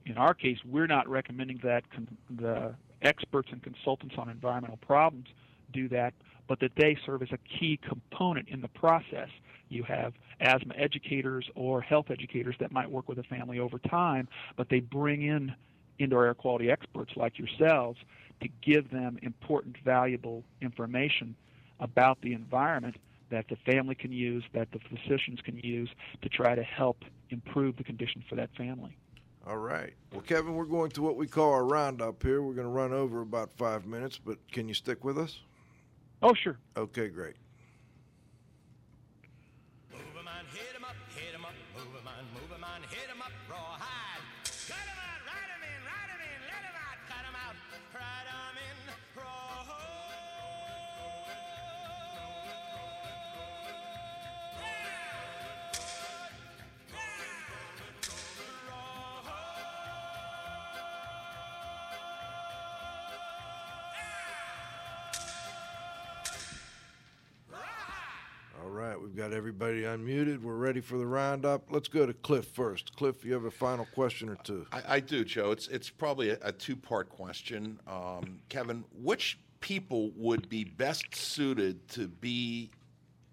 S5: in our case, we're not recommending that con- the experts and consultants on environmental problems do that, but that they serve as a key component in the process. You have asthma educators or health educators that might work with a family over time, but they bring in indoor air quality experts like yourselves to give them important, valuable information about the environment that the family can use, that the physicians can use to try to help improve the condition for that family.
S2: All right. Well, Kevin, we're going to what we call our roundup here. We're going to run over about five minutes, but can you stick with us?
S5: Oh, sure.
S2: Okay, great. Right, we've got everybody unmuted. We're ready for the roundup. Let's go to Cliff first. Cliff, you have a final question or two?
S3: I, I do, Joe. It's it's probably a, a two part question. Um, Kevin, which people would be best suited to be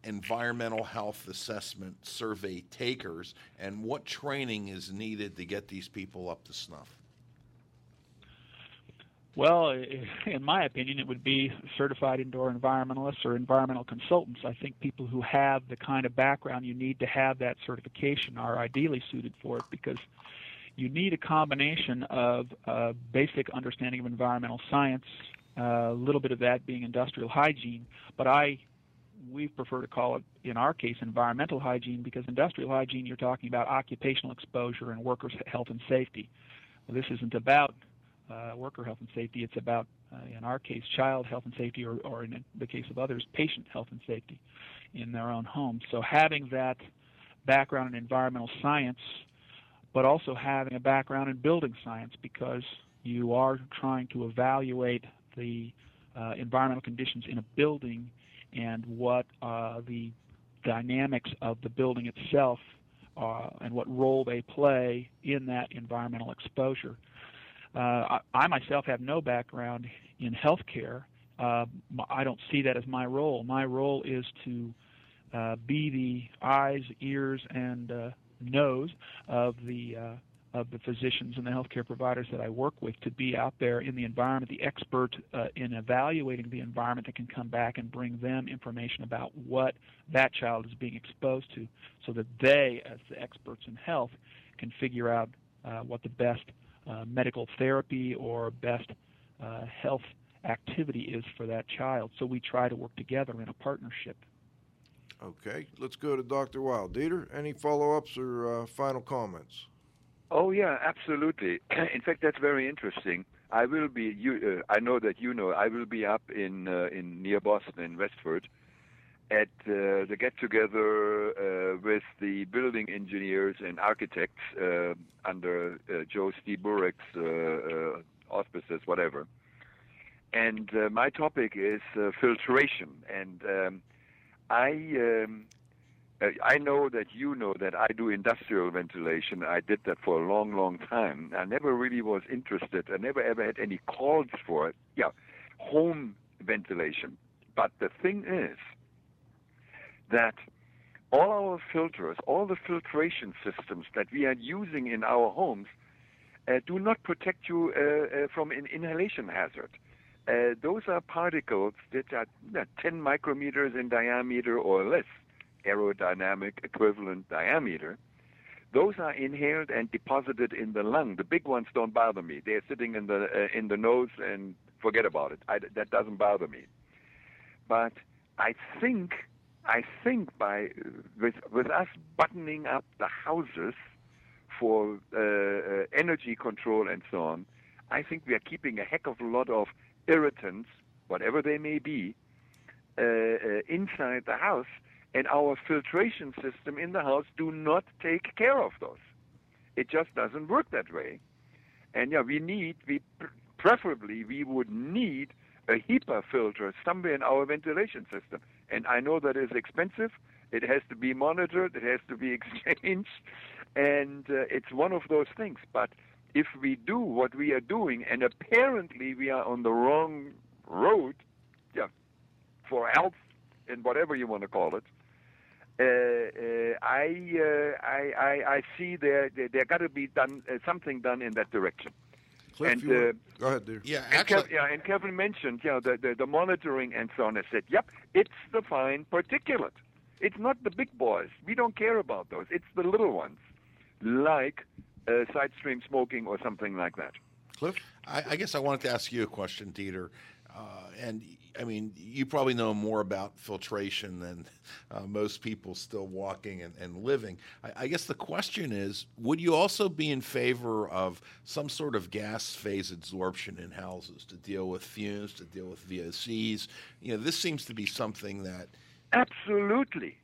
S3: environmental health assessment survey takers, and what training is needed to get these people up to snuff?
S5: Well, in my opinion, it would be certified indoor environmentalists or environmental consultants. I think people who have the kind of background you need to have that certification are ideally suited for it because you need a combination of uh, basic understanding of environmental science, uh, a little bit of that being industrial hygiene, but I we prefer to call it in our case environmental hygiene because industrial hygiene you're talking about occupational exposure and workers health and safety. Well, this isn't about uh, worker health and safety. It's about, uh, in our case, child health and safety, or, or in the case of others, patient health and safety in their own home. So having that background in environmental science, but also having a background in building science because you are trying to evaluate the uh, environmental conditions in a building and what uh, the dynamics of the building itself uh, and what role they play in that environmental exposure. Uh, I, I myself have no background in healthcare. Uh, I don't see that as my role. My role is to uh, be the eyes, ears, and uh, nose of the uh, of the physicians and the healthcare providers that I work with to be out there in the environment, the expert uh, in evaluating the environment that can come back and bring them information about what that child is being exposed to, so that they, as the experts in health, can figure out what the best medical therapy or best uh, health activity is for that child. So we try to work together in a partnership.
S2: Okay, let's go to Dr. Wild. Dieter, any follow ups or uh, final comments?
S6: Oh yeah, absolutely. in fact, that's very interesting. I will be. You, uh, I know that you know. I will be up in uh, in near Boston in Westford at uh, the get together uh, with the building engineers and architects uh, under uh, Joe Lstiburek's uh, uh, auspices, whatever. And my topic is filtration, and um, I. Um, I know that you know that I do industrial ventilation. I did that for a long, long time. I never really was interested. I never ever had any calls for it. Yeah, home ventilation. But the thing is that all our filters, all the filtration systems that we are using in our homes, uh, do not protect you uh, uh, from an inhalation hazard. Uh, those are particles that are uh, 10 micrometers in diameter or less aerodynamic equivalent diameter, those are inhaled and deposited in the lung. The big ones don't bother me. They're sitting in the uh, in the nose and forget about it. I, that doesn't bother me. But I think I think by with with us buttoning up the houses for uh, uh, energy control and so on, I think we are keeping a heck of a lot of irritants, whatever they may be, uh, uh, inside the house and our filtration system in the house do not take care of those. It just doesn't work that way. And yeah, we need, we preferably we would need a HEPA filter somewhere in our ventilation system. And I know that is expensive. It has to be monitored. It has to be exchanged, and uh, it's one of those things. But if we do what we are doing, and apparently we are on the wrong road, yeah, for health and whatever you want to call it. Uh, uh, I, uh, I, I, I see there there, there got to be done uh, something done in that direction.
S2: Cliff,
S6: and,
S2: you
S6: uh,
S2: go ahead, dear.
S3: Yeah,
S6: And
S3: actually,
S6: Kev, yeah, and Kevin mentioned, you know, the, the, the monitoring and so on. I said, yep, it's the fine particulate. It's not the big boys. We don't care about those. It's the little ones, like uh, side stream smoking or something like that.
S2: Cliff?
S3: I, I guess I wanted to ask you a question, Dieter. Uh, and I mean, you probably know more about filtration than uh, most people still walking and, and living. I, I guess the question is would you also be in favor of some sort of gas phase absorption in houses to deal with fumes, to deal with VOCs? You know, this seems to be something that.
S6: Absolutely.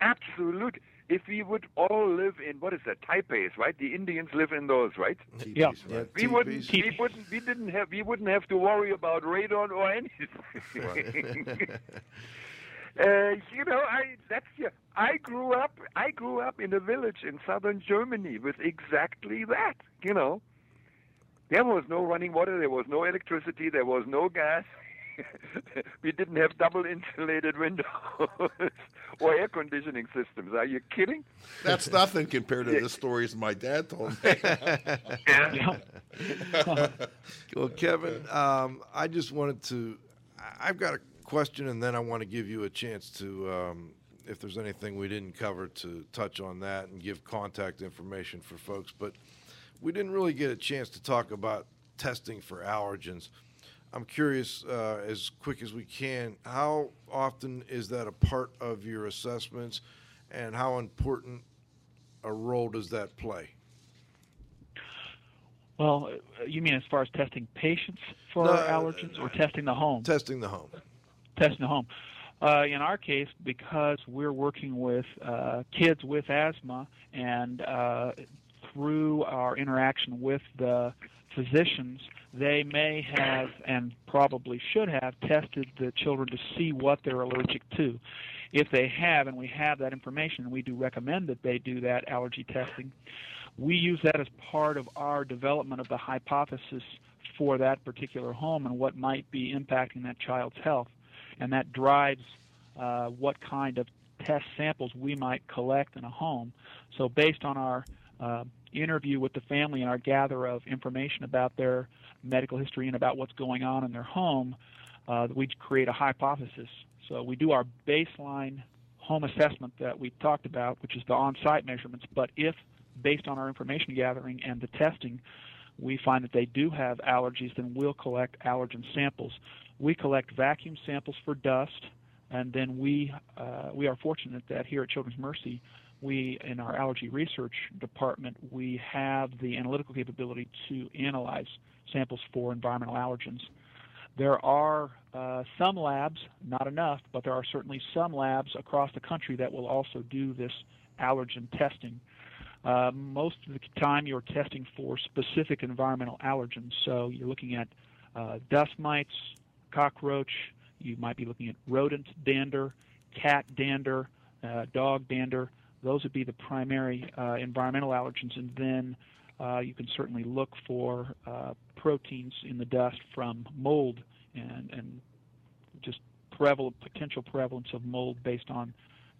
S6: Absolutely. If we would all live in, what is that, Taipei's, right? The Indians live in those, right?
S5: Yeah.
S3: TPs, right?
S6: We wouldn't,
S2: TPs.
S6: we wouldn't, we didn't have, we wouldn't have to worry about radon or anything. uh, you know, I that's yeah. I grew up, I grew up in a village in southern Germany with exactly that. You know, there was no running water, there was no electricity, there was no gas. we didn't have double insulated windows or air conditioning systems. Are you kidding?
S3: That's nothing compared to the stories my dad told me.
S5: Yeah.
S2: Well, Kevin, um, I just wanted to. I- I've got a question, and then I want to give you a chance to, um, if there's anything we didn't cover, to touch on that and give contact information for folks. But we didn't really get a chance to talk about testing for allergens. I'm curious, uh, as quick as we can, how often is that a part of your assessments, and how important a role does that play?
S5: Well, uh, you mean as far as testing patients for
S2: No,
S5: allergens or testing the home?
S2: Testing the home.
S5: testing the home. Uh, in our case, because we're working with uh, kids with asthma, and uh, through our interaction with the physicians, they may have and probably should have tested the children to see what they're allergic to. If they have, and we have that information, we do recommend that they do that allergy testing, we use that as part of our development of the hypothesis for that particular home and what might be impacting that child's health and that drives uh, what kind of test samples we might collect in a home. So, based on our uh, interview with the family and our gather of information about their medical history and about what's going on in their home, uh, we create a hypothesis. So, we do our baseline home assessment that we talked about, which is the on site measurements. But if, based on our information gathering and the testing, we find that they do have allergies, then we'll collect allergen samples. We collect vacuum samples for dust, and then we uh, we are fortunate that here at Children's Mercy, we in our allergy research department we have the analytical capability to analyze samples for environmental allergens. There are uh, some labs, not enough, but there are certainly some labs across the country that will also do this allergen testing. Uh, most of the time, you're testing for specific environmental allergens. So you're looking at uh, dust mites, cockroach. You might be looking at rodent dander, cat dander, uh, dog dander. Those would be the primary uh, environmental allergens, and then uh, you can certainly look for uh, proteins in the dust from mold and, and just prevalent, potential prevalence of mold based on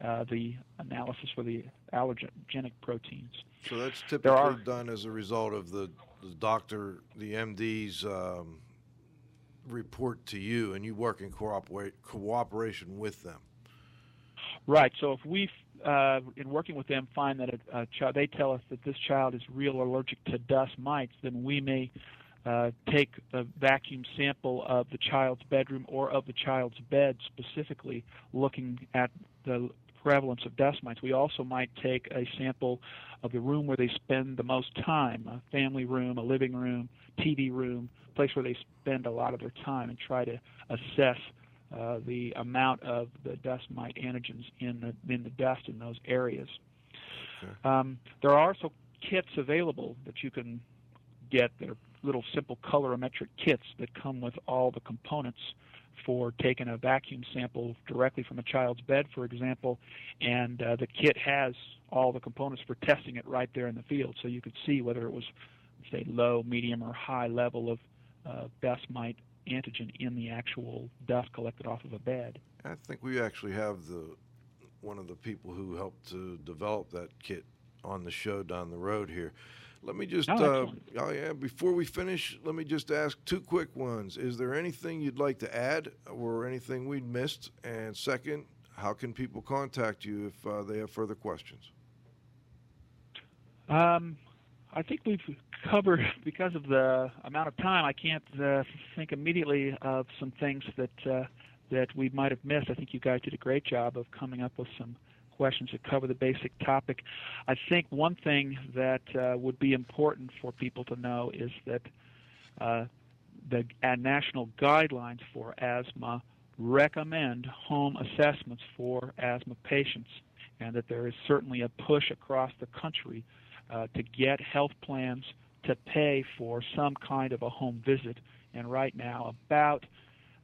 S5: uh, the analysis for the allergenic proteins.
S2: So that's typically
S5: are-
S2: done as a result of the, the doctor, the MD's um, report to you, and you work in cooperate, cooperation with them.
S5: Right. So if we, uh, in working with them, find that a, a child, they tell us that this child is real allergic to dust mites, then we may uh, take a vacuum sample of the child's bedroom or of the child's bed specifically, looking at the prevalence of dust mites. We also might take a sample of the room where they spend the most time, a family room, a living room, TV room, place where they spend a lot of their time, and try to assess uh, the amount of the dust mite antigens in the in the dust in those areas. Um, there are also kits available that you can get. They're little simple colorimetric kits that come with all the components for taking a vacuum sample directly from a child's bed, for example, and uh, the kit has all the components for testing it right there in the field, so you could see whether it was say, low, medium, or high level of uh, dust mite antigen in the actual dust collected off of a bed.
S2: I think we actually have the one of the people who helped to develop that kit on the show down the road here. Let me just,
S5: Oh,
S2: uh, oh yeah, before we finish, let me just ask two quick ones. Is there anything you'd like to add or anything we missed? And second, how can people contact you if uh, they have further questions?
S5: Um, I think we've covered because of the amount of time. I can't uh, think immediately of some things that uh, that we might have missed. I think you guys did a great job of coming up with some questions that cover the basic topic. I think one thing that uh, would be important for people to know is that uh, the national guidelines for asthma recommend home assessments for asthma patients, and that there is certainly a push across the country uh, to get health plans to pay for some kind of a home visit. And right now, about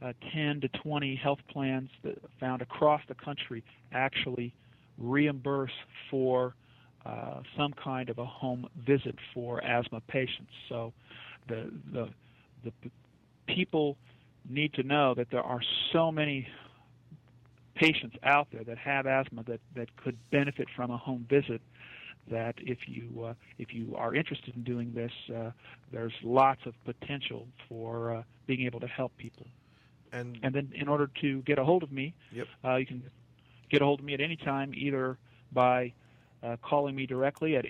S5: uh, 10 to 20 health plans that found across the country actually reimburse for uh, some kind of a home visit for asthma patients. So the the the p- people need to know that there are so many patients out there that have asthma that, that could benefit from a home visit that if you uh, if you are interested in doing this, uh, there's lots of potential for uh, being able to help people.
S2: And
S5: And then, in order to get a hold of me,
S2: Yep.
S5: uh, you can get a hold of me at any time, either by uh, calling me directly at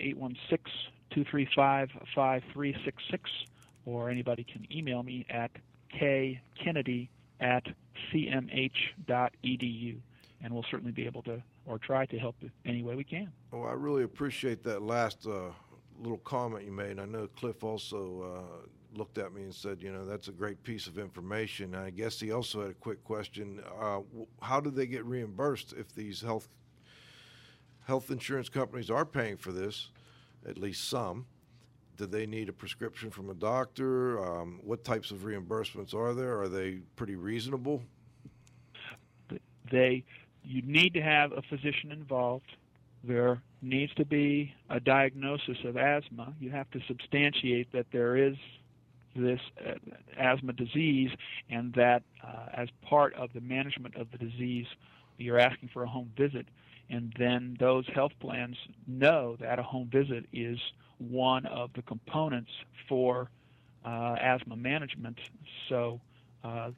S5: 816-235-5366, or anybody can email me at kkennedy at cmh.edu, and we'll certainly be able to or try to help any way we can.
S2: Well, I really appreciate that last uh, little comment you made. I know Cliff also uh, looked at me and said, you know, that's a great piece of information. I guess he also had a quick question. Uh, how do they get reimbursed if these health health insurance companies are paying for this? At least some. Do they need a prescription from a doctor? Um, what types of reimbursements are there? Are they pretty reasonable?
S5: they you need to have a physician involved. There needs to be a diagnosis of asthma. You have to substantiate that there is this uh, asthma disease and that uh, as part of the management of the disease you're asking for a home visit. And then those health plans know that a home visit is one of the components for uh, asthma management. So uh,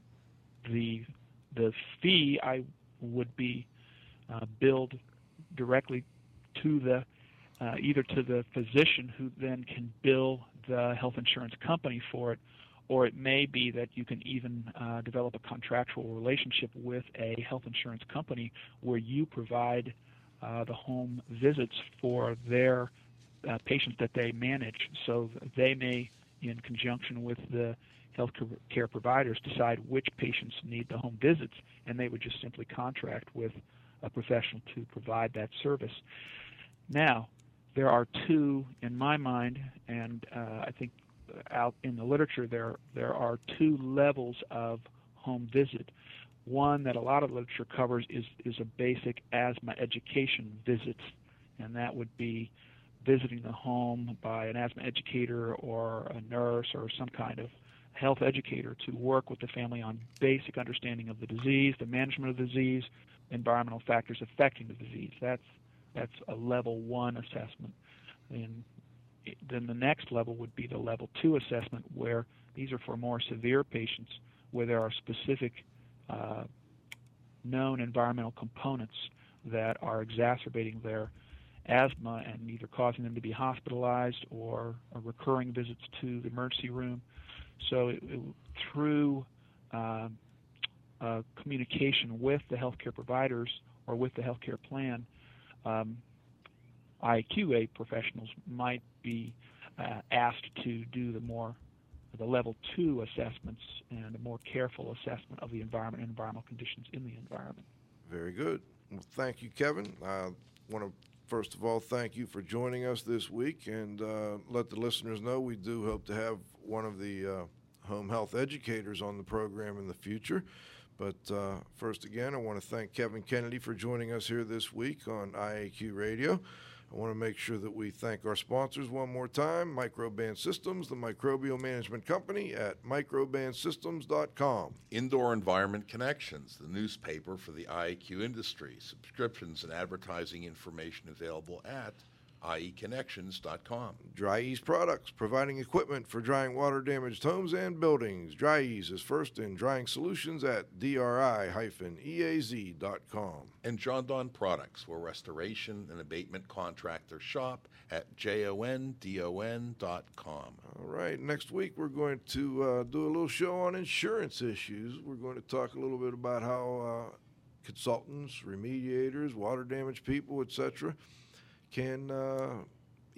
S5: the the fee I would be uh, billed directly to the uh, either to the physician who then can bill the health insurance company for it, or it may be that you can even uh, develop a contractual relationship with a health insurance company where you provide uh, the home visits for their uh, patients that they manage. So they may, in conjunction with the health care providers, decide which patients need the home visits, and they would just simply contract with a professional to provide that service. Now, there are two, in my mind, and uh, I think out in the literature there there are two levels of home visit. One that a lot of literature covers is is a basic asthma education visit, and that would be visiting the home by an asthma educator or a nurse or some kind of health educator to work with the family on basic understanding of the disease, the management of the disease, environmental factors affecting the disease. That's that's a level one assessment. And then the next level would be the level two assessment, where these are for more severe patients, where there are specific uh, known environmental components that are exacerbating their asthma and either causing them to be hospitalized or, or recurring visits to the emergency room. So it, it, through uh, communication with the healthcare providers or with the healthcare plan, um, IQA professionals might be uh, asked to do the more the level two assessments and a more careful assessment of the environment and environmental conditions in the environment.
S2: Very good. Well, thank you, Kevin. I want to first of all thank you for joining us this week and uh, let the listeners know we do hope to have one of the uh, home health educators on the program in the future. But uh, first, again, I want to thank Kevin Kennedy for joining us here this week on IAQ Radio. I want to make sure that we thank our sponsors one more time Microban Systems, the microbial management company at microbansystems.com.
S3: Indoor Environment Connections, the newspaper for the IAQ industry. Subscriptions and advertising information available at ieconnections.com.
S2: Dri-Eaz Products, providing equipment for drying water damaged homes and buildings. Dri-Eaz is first in drying solutions at dri-eaz.com.
S3: And Jon-Don Products, where restoration and abatement contractors shop at jondon.com.
S2: All right, next week we're going to uh, do a little show on insurance issues. We're going to talk a little bit about how uh, consultants, remediators, water damage people, etc., can uh,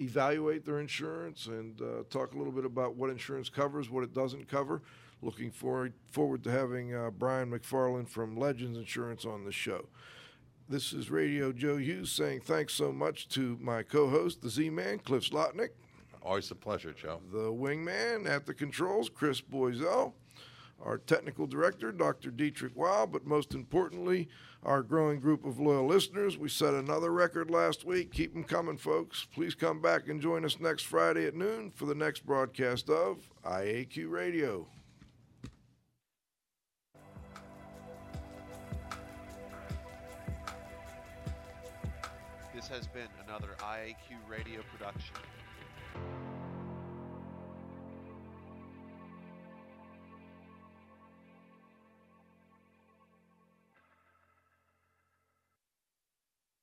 S2: evaluate their insurance and uh, talk a little bit about what insurance covers, what it doesn't cover. Looking forward forward to having uh, Brian McFarland from Legends Insurance on the show. This is Radio Joe Hughes saying thanks so much to my co-host, the Z-Man, Cliff Zlotnik.
S3: Always a pleasure, Joe.
S2: The wingman at the controls, Chris Boisel. Our technical director, Dr. Dietrich Wow. But most importantly, our growing group of loyal listeners. We set another record last week. Keep them coming, folks. Please come back and join us next Friday at noon for the next broadcast of IAQ Radio.
S7: This has been another IAQ radio production.